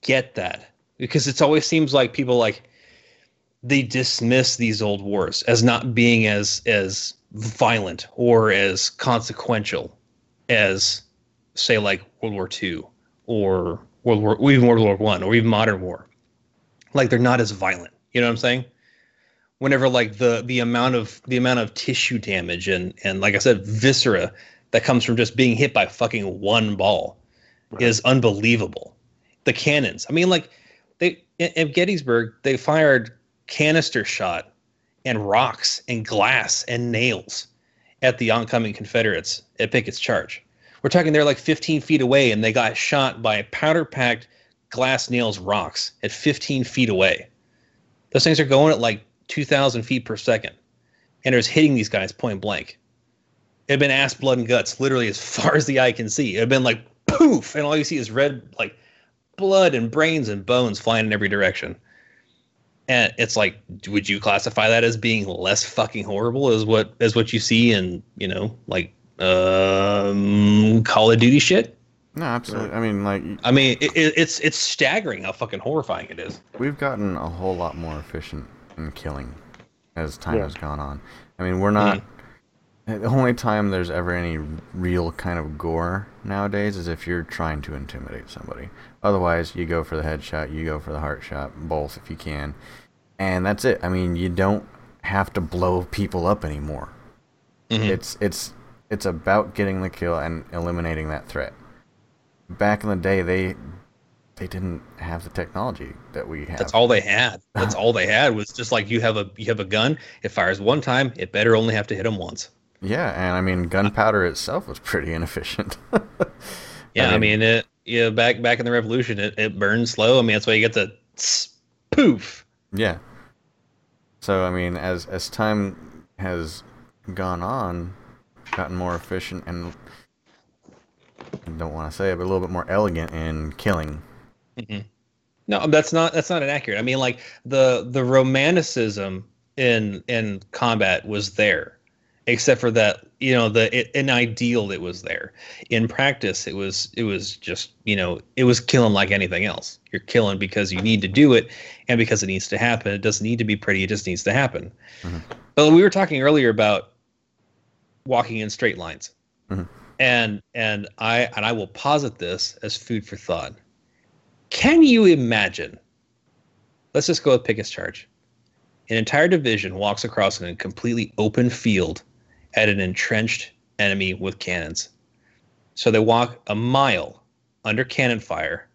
get that because it always seems like people like they dismiss these old wars as not being as as violent or as consequential as say like World War II or World War or even World War One or even modern war. Like they're not as violent. You know what I'm saying? whenever like the the amount of the amount of tissue damage and and like I said, viscera that comes from just being hit by fucking one ball right. is unbelievable. The cannons. I mean, like they at Gettysburg, they fired canister shot and rocks and glass and nails at the oncoming Confederates at Pickett's Charge. We're talking they're like 15 feet away and they got shot by powder packed glass nails rocks at 15 feet away. Those things are going at like 2,000 feet per second. And it was hitting these guys point blank. It had been ass, blood, and guts literally as far as the eye can see. It had been like poof, and all you see is red, like blood and brains and bones flying in every direction. And it's like, would you classify that as being less fucking horrible as what as what you see in you know like um, Call of Duty shit? No, absolutely. I mean, like, I mean, it, it's it's staggering how fucking horrifying it is. We've gotten a whole lot more efficient in killing as time yeah. has gone on. I mean, we're not. Mm-hmm the only time there's ever any real kind of gore nowadays is if you're trying to intimidate somebody. Otherwise, you go for the headshot, you go for the heart shot, both if you can. And that's it. I mean, you don't have to blow people up anymore. Mm-hmm. It's it's it's about getting the kill and eliminating that threat. Back in the day, they they didn't have the technology that we have. That's all they had. That's all they had was just like you have a you have a gun. It fires one time. It better only have to hit them once. Yeah, and I mean, gunpowder itself was pretty inefficient. yeah, I mean, I mean, it. Yeah, back back in the revolution, it, it burns slow. I mean, that's why you get the poof. Yeah. So I mean, as as time has gone on, gotten more efficient and I don't want to say it, but a little bit more elegant in killing. Mm-hmm. No, that's not that's not inaccurate. I mean, like the the romanticism in in combat was there except for that you know the it, an ideal that was there. In practice it was it was just you know it was killing like anything else. You're killing because you need to do it and because it needs to happen. It doesn't need to be pretty it just needs to happen. Mm-hmm. but we were talking earlier about walking in straight lines. Mm-hmm. and and i and i will posit this as food for thought. Can you imagine let's just go with pickett's charge. An entire division walks across in a completely open field at an entrenched enemy with cannons. So they walk a mile under cannon fire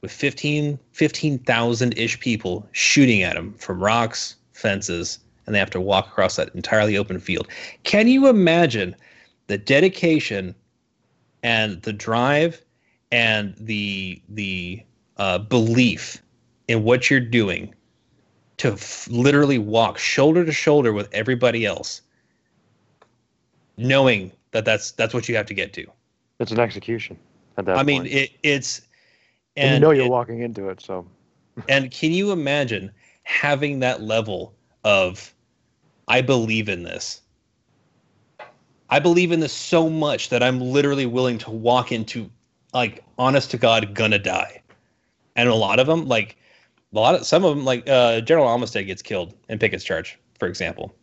with 15 15,000 ish people shooting at them from rocks, fences, and they have to walk across that entirely open field. Can you imagine the dedication and the drive and the the uh, belief in what you're doing to f- literally walk shoulder to shoulder with everybody else knowing that that's that's what you have to get to. It's an execution at that. I mean, it, it's and, and, you know you're it, walking into it. So, and can you imagine having that level of, I believe in this. I believe in this so much that I'm literally willing to walk into, like, honest to God, gonna die. And a lot of them, like, a lot of some of them, like uh, General Armistead gets killed in Pickett's Charge, for example.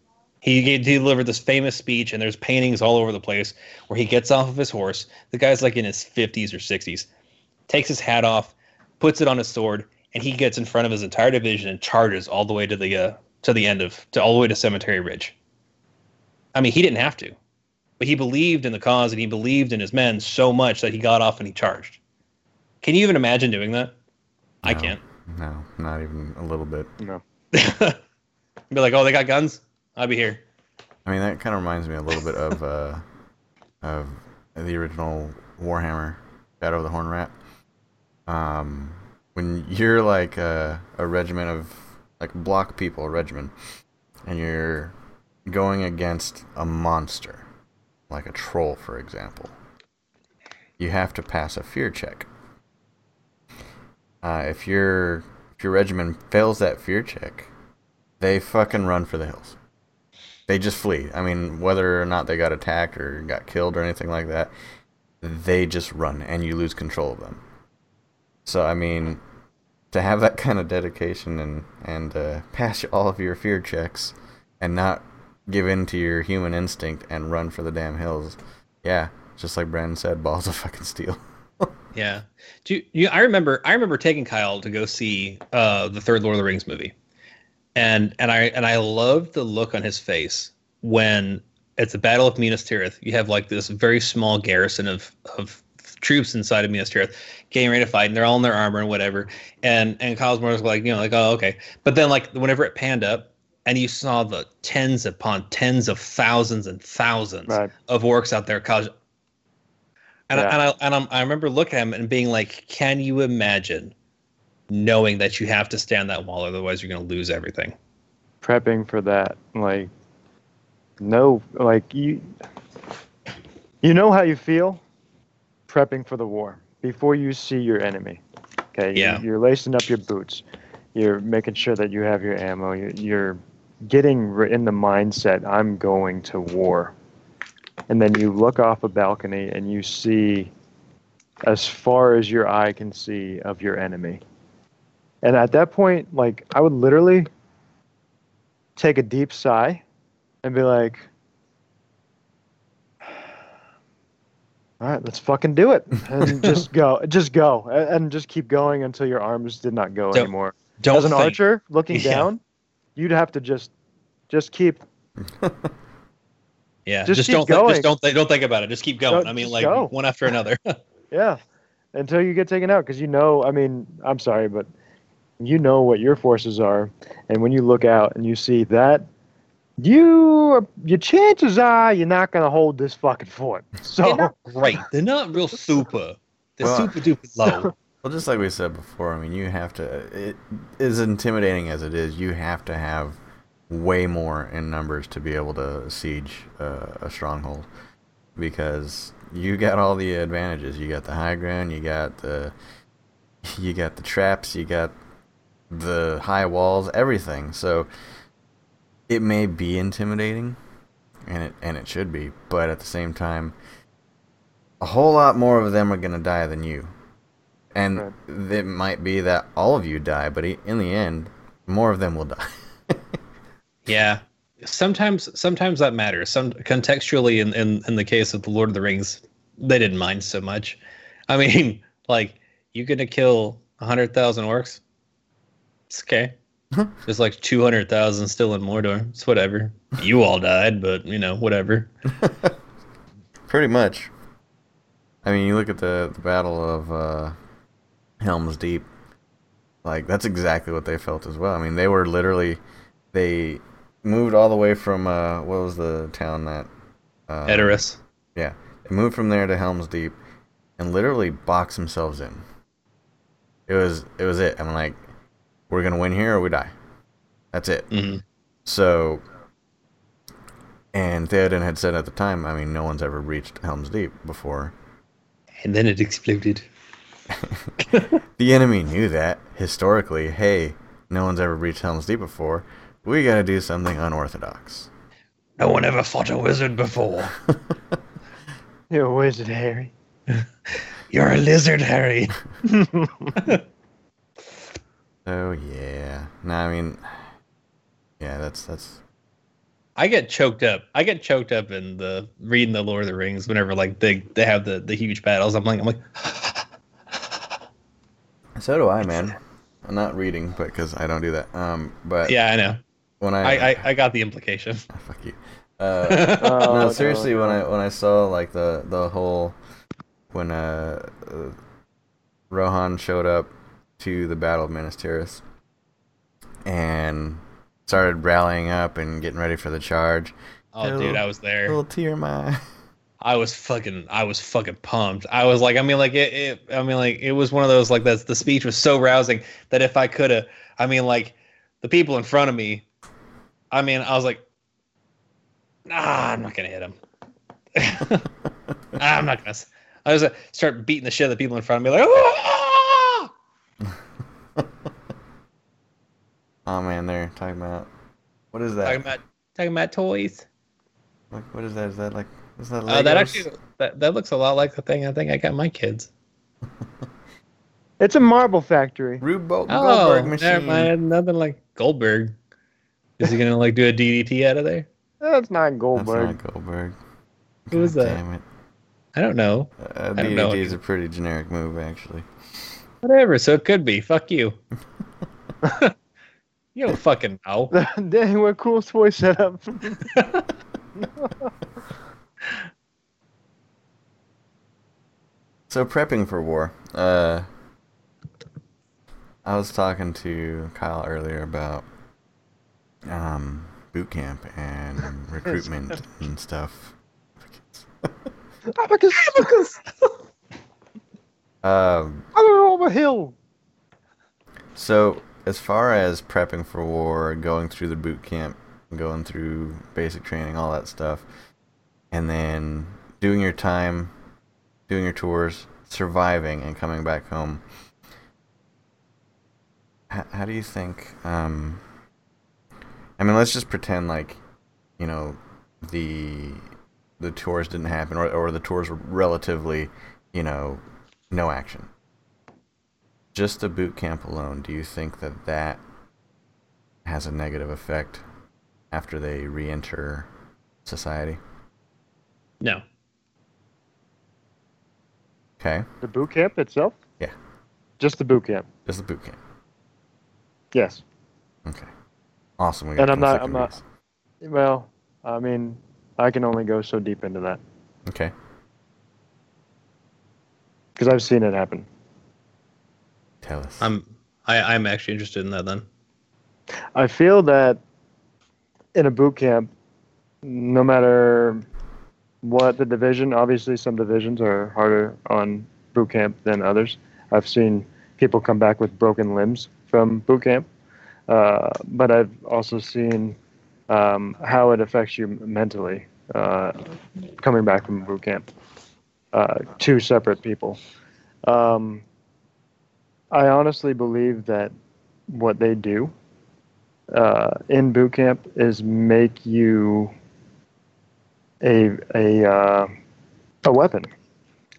He, he delivered this famous speech, and there's paintings all over the place where he gets off of his horse. The guy's like in his 50s or 60s, takes his hat off, puts it on his sword, and he gets in front of his entire division and charges all the way to the uh, to the end of to all the way to Cemetery Ridge. I mean, he didn't have to, but he believed in the cause and he believed in his men so much that he got off and he charged. Can you even imagine doing that? No, I can't. No, not even a little bit. No. Be like, oh, they got guns. I'll be here. I mean, that kind of reminds me a little bit of uh, of the original Warhammer Shadow of the Horned Rat. Um, when you're like a, a regiment of like block people, a regiment, and you're going against a monster, like a troll, for example, you have to pass a fear check. Uh, if your if your regiment fails that fear check, they fucking run for the hills they just flee. I mean, whether or not they got attacked or got killed or anything like that, they just run and you lose control of them. So I mean, to have that kind of dedication and and uh, pass all of your fear checks and not give in to your human instinct and run for the damn hills, yeah, just like Brandon said, balls of fucking steel. yeah, do you, you, I remember I remember taking Kyle to go see uh, the third Lord of the Rings movie and and I and I love the look on his face when it's the Battle of Minas Tirith. You have like this very small garrison of of troops inside of Minas Tirith getting ready to fight, and they're all in their armor and whatever. And and Cosmore's like, you know, like, oh, okay. But then like whenever it panned up and you saw the tens upon tens of thousands and thousands Right. of orcs out there, Cos. And, Yeah. I, and, I, and I'm, I remember looking at him and being like, can you imagine knowing that you have to stand that wall, otherwise you're going to lose everything? prepping for that like no like you you know how you feel? Prepping for the war before you see your enemy okay? Yeah. you're lacing up your boots. You're making sure that you have your ammo. You're, you're getting in the mindset i'm going to war. And then you look off a balcony and you see as far as your eye can see of your enemy and at that point like i would literally take a deep sigh and be like, all right, let's fucking do it. And just go, just go, and just keep going until your arms did not go Don't- anymore. Don't As an think- archer looking Yeah. down, you'd have to just, just keep, Yeah, Just just, keep don't think, going. just don't think, don't think about it. Just keep going. Don't- I mean, like go. one after another. yeah, until you get taken out. Because you know, I mean, I'm sorry, but you know what your forces are, and when you look out and you see that, you, are- your chances are you're not gonna hold this fucking fort. So. They're not great. They're not real super. They're Well- super duper low. Well, just like we said before, I mean, you have to. It is intimidating as it is. You have to have way more in numbers to be able to siege uh, a stronghold, because you got all the advantages. You got the high ground. You got the. You got the traps. You got the high walls. Everything. So. It may be intimidating, and it and it should be, but at the same time, a whole lot more of them are gonna die than you. And Right. it might be that all of you die, but in the end, more of them will die. Yeah. Sometimes sometimes that matters. Some contextually in, in, in the case of the Lord of the Rings, they didn't mind so much. I mean, like, you gonna kill hundred thousand orcs? It's okay. There's like two hundred thousand still in Mordor. It's whatever. You all died, but you know, whatever. Pretty much. I mean, you look at the, the Battle of uh, Helm's Deep. Like, that's exactly what they felt as well. I mean, they were literally. They moved all the way from. Uh, what was the town that. Uh, Edoras. Yeah. They moved from there to Helm's Deep and literally boxed themselves in. It was it was it. I'm like, we're gonna win here or we die. That's it. Mhm. So and Theoden had said at the time, I mean, no one's ever reached Helm's Deep before. And then it exploded. The enemy knew that historically. Hey, no one's ever reached Helm's Deep before. We got to do something unorthodox. No one ever fought a wizard before. You're a wizard, Harry. You're a lizard, Harry. Oh yeah. No, I mean, yeah, that's that's I get choked up. I get choked up in the reading the Lord of the Rings whenever like they they have the the huge battles. I'm like I'm like So do I, man. I'm not reading, but because I don't do that. Um, but yeah, I know. when I I, I, I got the implication. fuck you. Uh, Oh, no, seriously, when I when I saw like the the whole when uh, uh Rohan showed up to the Battle of Minas Tirith and started rallying up and getting ready for the charge. oh, dude, I was there. Little tear in my eye. I was fucking I was fucking pumped. I was like I mean like it, it I mean like it was one of those like that's the speech was so rousing that if I could have I mean like the people in front of me I mean I was like nah I'm not gonna hit him. I'm not gonna I was like start beating the shit out of the people in front of me like "Ah!" Oh man, they're talking about what is that? talking about talking about toys. like what is that? Is that like is that Uh, that actually that, that looks a lot like the thing I think I got my kids. It's a marble factory. Rube Bo- Oh, Goldberg never machine. mind. Nothing like Goldberg. Is he gonna like do a DDT out of there? That's not Goldberg. That's Goldberg. not Goldberg. Who is God that? Damn it. I don't know. Uh, I don't know. DDT is a pretty generic move, actually. Whatever. So it could be. Fuck you. You don't fucking know. Dang, what cool toy setup. So prepping for war. Uh, I was talking to Kyle earlier about um, boot camp and recruitment and stuff. Abacus, abacus. Um, I don't know over a hill. so as far as prepping for war, going through the boot camp, going through basic training, all that stuff, and then doing your time, doing your tours, surviving, and coming back home. How, how do you think? Um, I mean, let's just pretend like, you know, the the tours didn't happen, or or the tours were relatively, you know, no action. Just the boot camp alone. Do you think that that has a negative effect after they re-enter society? No. Okay, The boot camp itself? Yeah. Just the boot camp. just the boot camp. Yes. Okay, awesome. We And I'm not- I'm not- views. Well, I mean, I can only go so deep into that Okay. because I've seen it happen. Tell us. I'm I, I'm actually interested in that then. I feel that in a boot camp, no matter what the division, obviously some divisions are harder on boot camp than others. I've seen people come back with broken limbs from boot camp, uh, but I've also seen um, how it affects you mentally uh, coming back from boot camp. Uh, two separate people. Um, I honestly believe that what they do uh, in boot camp is make you a a uh, a weapon.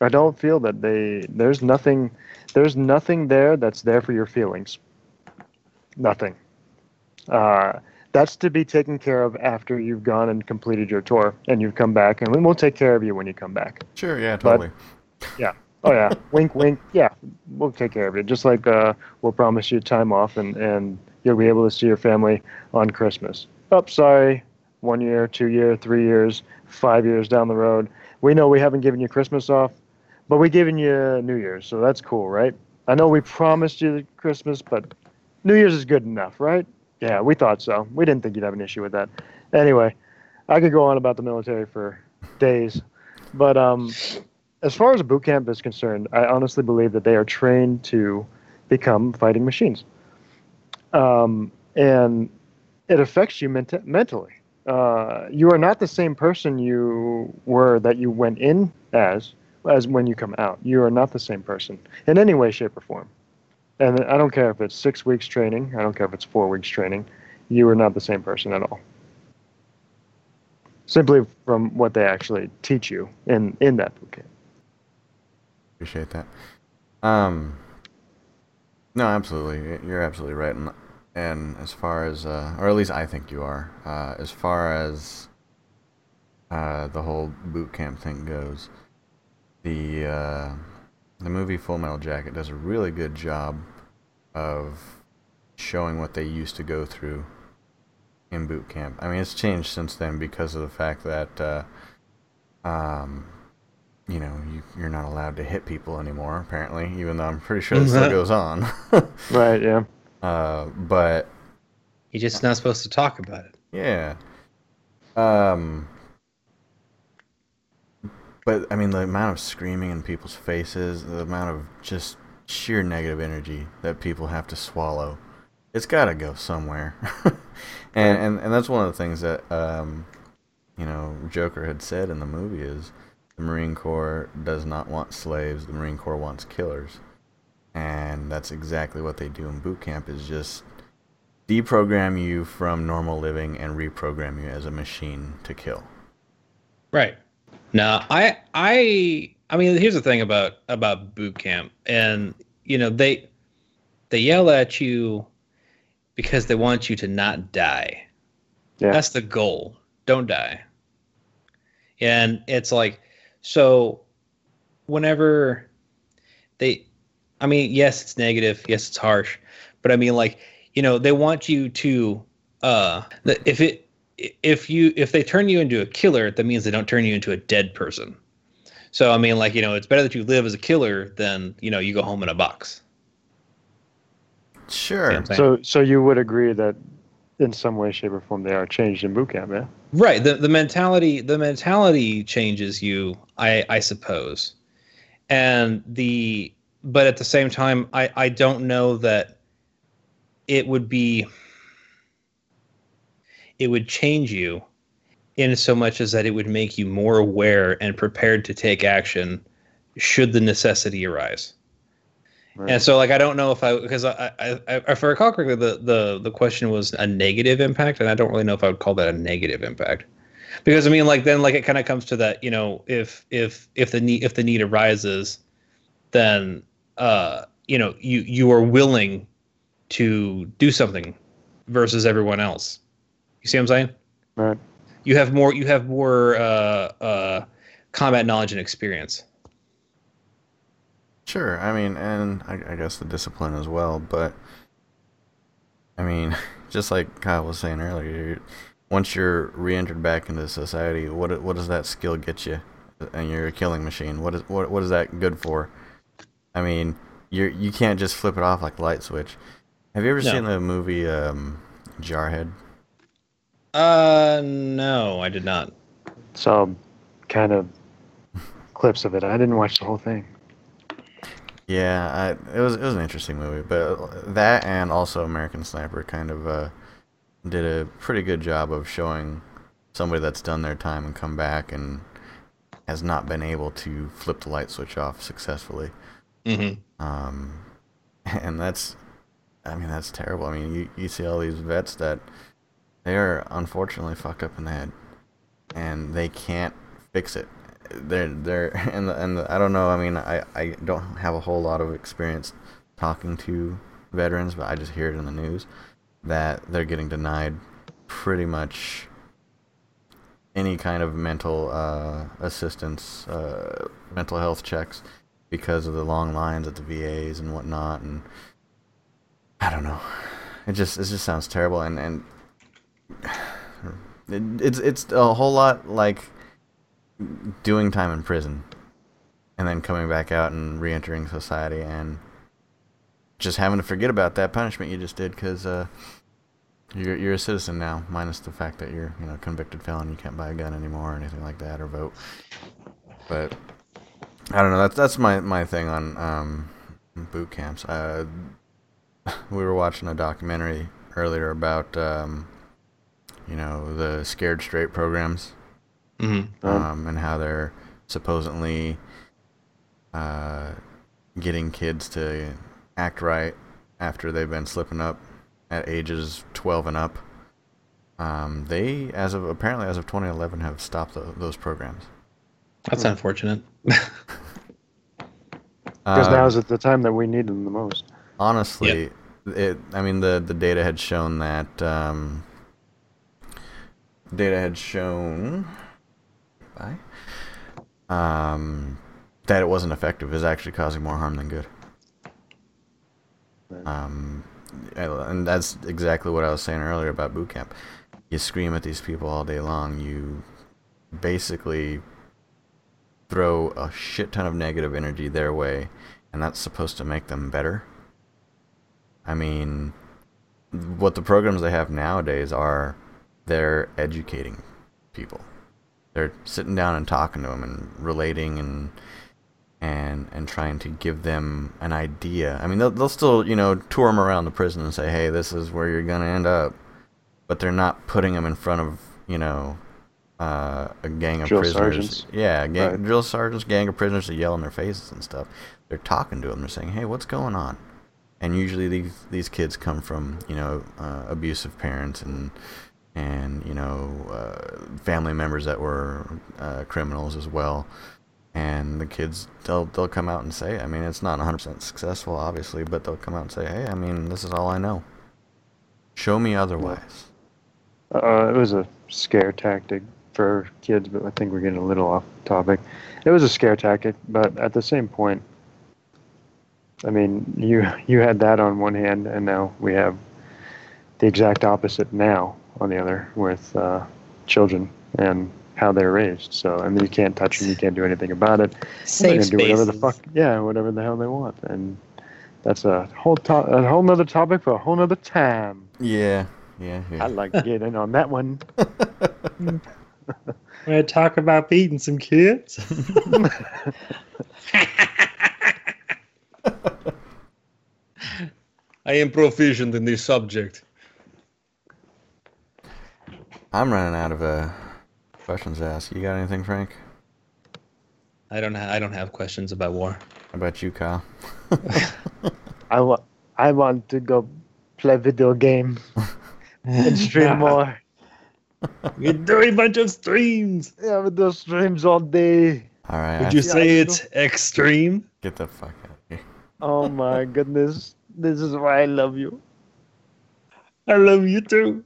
I don't feel that they there's nothing there's nothing there that's there for your feelings. Nothing. Uh, that's to be taken care of after you've gone and completed your tour and you've come back, and we'll take care of you when you come back. sure. Yeah. Totally. Oh yeah, wink, wink. Yeah, we'll take care of it. Just like uh, we'll promise you time off, and and you'll be able to see your family on Christmas. Oh, sorry, one year, two year, three years, five years down the road. We know we haven't given you Christmas off, but we given you New Year's, so that's cool, right? I know we promised you Christmas, but New Year's is good enough, right? Yeah, we thought so. We didn't think you'd have an issue with that. Anyway, I could go on about the military for days, but um, as far as boot camp is concerned, I honestly believe that they are trained to become fighting machines, um, and it affects you ment- mentally. Uh, you are not the same person you were that you went in as as when you come out. You are not the same person in any way, shape, or form. And I don't care if it's six weeks training. I don't care if it's four weeks training. You are not the same person at all. Simply from what they actually teach you in in that boot camp. Appreciate that. Um, no, absolutely. You're absolutely right. And, and as far as, uh, or at least I think you are, uh, as far as uh, the whole boot camp thing goes, the uh, the movie Full Metal Jacket does a really good job of showing what they used to go through in boot camp. I mean, it's changed since then because of the fact that, uh, um, you know, you, you're not allowed to hit people anymore, apparently, even though I'm pretty sure it still goes on. Right. Yeah. uh, but You're just not supposed to talk about it. yeah. Um, but I mean, the amount of screaming in people's faces, the amount of just sheer negative energy that people have to swallow, it's got to go somewhere. and, and and that's one of the things that um, you know, Joker had said in the movie is the Marine Corps does not want slaves. The Marine Corps wants killers. And that's exactly what they do in boot camp is just deprogram you from normal living and reprogram you as a machine to kill. Right. Now, I I I mean here's the thing about about boot camp and you know they they yell at you because they want you to not die. Yeah. That's the goal. Don't die. And it's like so whenever they I mean yes it's negative, yes it's harsh, but I mean like you know they want you to uh if it if you if they turn you into a killer that means they don't turn you into a dead person so i mean like you know it's better that you live as a killer than you know you go home in a box Sure. Yeah, I'm saying. So, so you would agree that in some way, shape, or form they are changed in boot camp, yeah? Right the, the mentality the mentality changes you i i suppose. And the but at the same time i i don't know that it would be it would change you in so much as that it would make you more aware and prepared to take action should the necessity arise Right. and so like i don't know if i because I, I, I if i recall correctly the, the the question was a negative impact and i don't really know if i would call that a negative impact because i mean like then like it kind of comes to that you know if if if the need if the need arises then uh you know you you are willing to do something versus everyone else you see what i'm saying Right. you have more you have more uh uh combat knowledge and experience Sure. I mean, and I, I guess the discipline as well. But I mean, just like Kyle was saying earlier, once you're re-entered back into society, what what does that skill get you? And you're a killing machine. What is what what is that good for? I mean, you you can't just flip it off like a light switch. Have you ever No. seen the movie um, Jarhead? uh no i did not Saw kind of clips of it. I didn't watch the whole thing. Yeah, I, it was it was an interesting movie, but that and also American Sniper kind of uh, did a pretty good job of showing somebody that's done their time and come back and has not been able to flip the light switch off successfully. mm-hmm. Um, and that's, I mean, that's terrible. I mean, you, you see all these vets that they are unfortunately fucked up in the head, and they can't fix it. They're they're and the, and the, I don't know. I mean, I I don't have a whole lot of experience talking to veterans, but I just hear it in the news that they're getting denied pretty much any kind of mental uh, assistance, uh, mental health checks because of the long lines at the VAs and whatnot, and I don't know. It just it just sounds terrible, and and it, it's it's a whole lot like doing time in prison, and then coming back out and re-entering society, and just having to forget about that punishment you just did because uh, you're you're a citizen now, minus the fact that you're you know convicted felon, you can't buy a gun anymore or anything like that or vote. But I don't know. That's that's my my thing on um, boot camps. Uh, we were watching a documentary earlier about um, you know the scared straight programs Mm-hmm. Um, and how they're supposedly uh, getting kids to act right after they've been slipping up at ages 12 and up. Um, they, as of apparently as of 2011, have stopped tho- those programs. That's unfortunate. Because now is at the time that we need them the most. honestly it i mean the the data had shown that um data had shown bye um that it wasn't effective is actually causing more harm than good. Um and that's exactly what i was saying earlier about boot camp. You scream at these people all day long. You basically throw a shit ton of negative energy their way and that's supposed to make them better. I mean, what the programs they have nowadays are they're educating people. They're sitting down and talking to them and relating and and and trying to give them an idea. I mean, they'll they'll still you know tour them around the prison and say, hey, this is where you're gonna end up, but they're not putting them in front of you know uh, a gang of Drill prisoners. sergeants. Yeah, gang, Right. drill sergeants, gang of prisoners to yell in their faces and stuff. They're talking to them. They're saying, hey, what's going on? and usually these these kids come from you know uh, abusive parents and and you know uh, family members that were uh, criminals as well and the kids they'll they'll come out and say I mean it's not 100% successful obviously but they'll come out and say hey I mean this is all I know show me otherwise Uh, it was a scare tactic for kids, but I think we're getting a little off topic. It was a scare tactic, but at the same point, I mean, you you had that on one hand, and now we have the exact opposite now. On the other, with uh, children and how they're raised. So I mean, you can't touch them. You can't do anything about it. They're Safe gonna do whatever the fuck, yeah, whatever the hell they want, and that's a whole to- a whole nother topic for a whole nother time. Yeah, yeah, yeah. I'd like to get in on that one. We're gonna talk about beating some kids. I am proficient in this subject. I'm running out of uh, questions to ask. You got anything, Frank? I don't. Ha- I don't have questions about war. How about you, Kyle? I want I want to go play video game and stream more. we do a bunch of streams. Yeah, with those streams all day. All right, Would I- you Yeah, say I it's extreme? get the fuck out of here. Oh my goodness. This is why I love you. I love you too.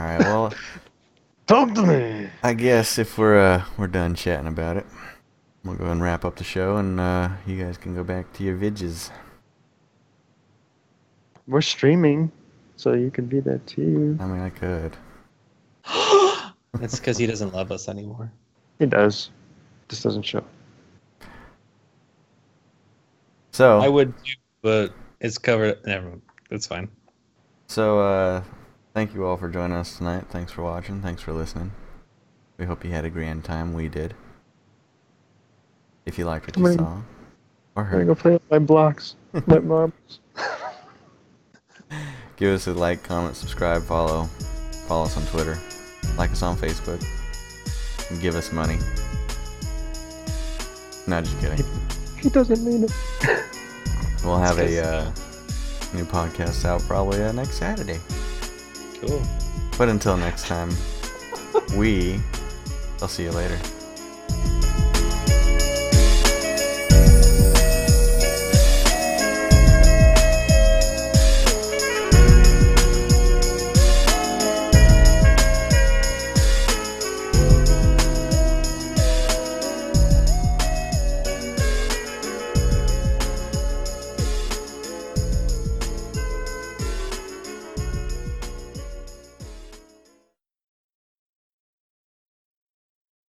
All right, well, Talk to me. I guess if we're uh, we're done chatting about it, we'll go and wrap up the show, and uh, you guys can go back to your vidges. We're streaming, so you can be there too. I mean, I could. That's because he doesn't love us anymore. He does. Just doesn't show. So I would, but it's covered. Never. mind. It's fine. So, uh, thank you all for joining us tonight. Thanks for watching. Thanks for listening. We hope you had a grand time. We did. If you liked what you I'm saw gonna- or I'm gonna go play with my blocks, my marbles. give us a like, comment, subscribe, follow. Follow us on Twitter. Like us on Facebook. And give us money. No, just kidding. He doesn't mean it. We'll have a uh, new podcast out probably uh, next Saturday. Cool. But until next time, we. I'll see you later.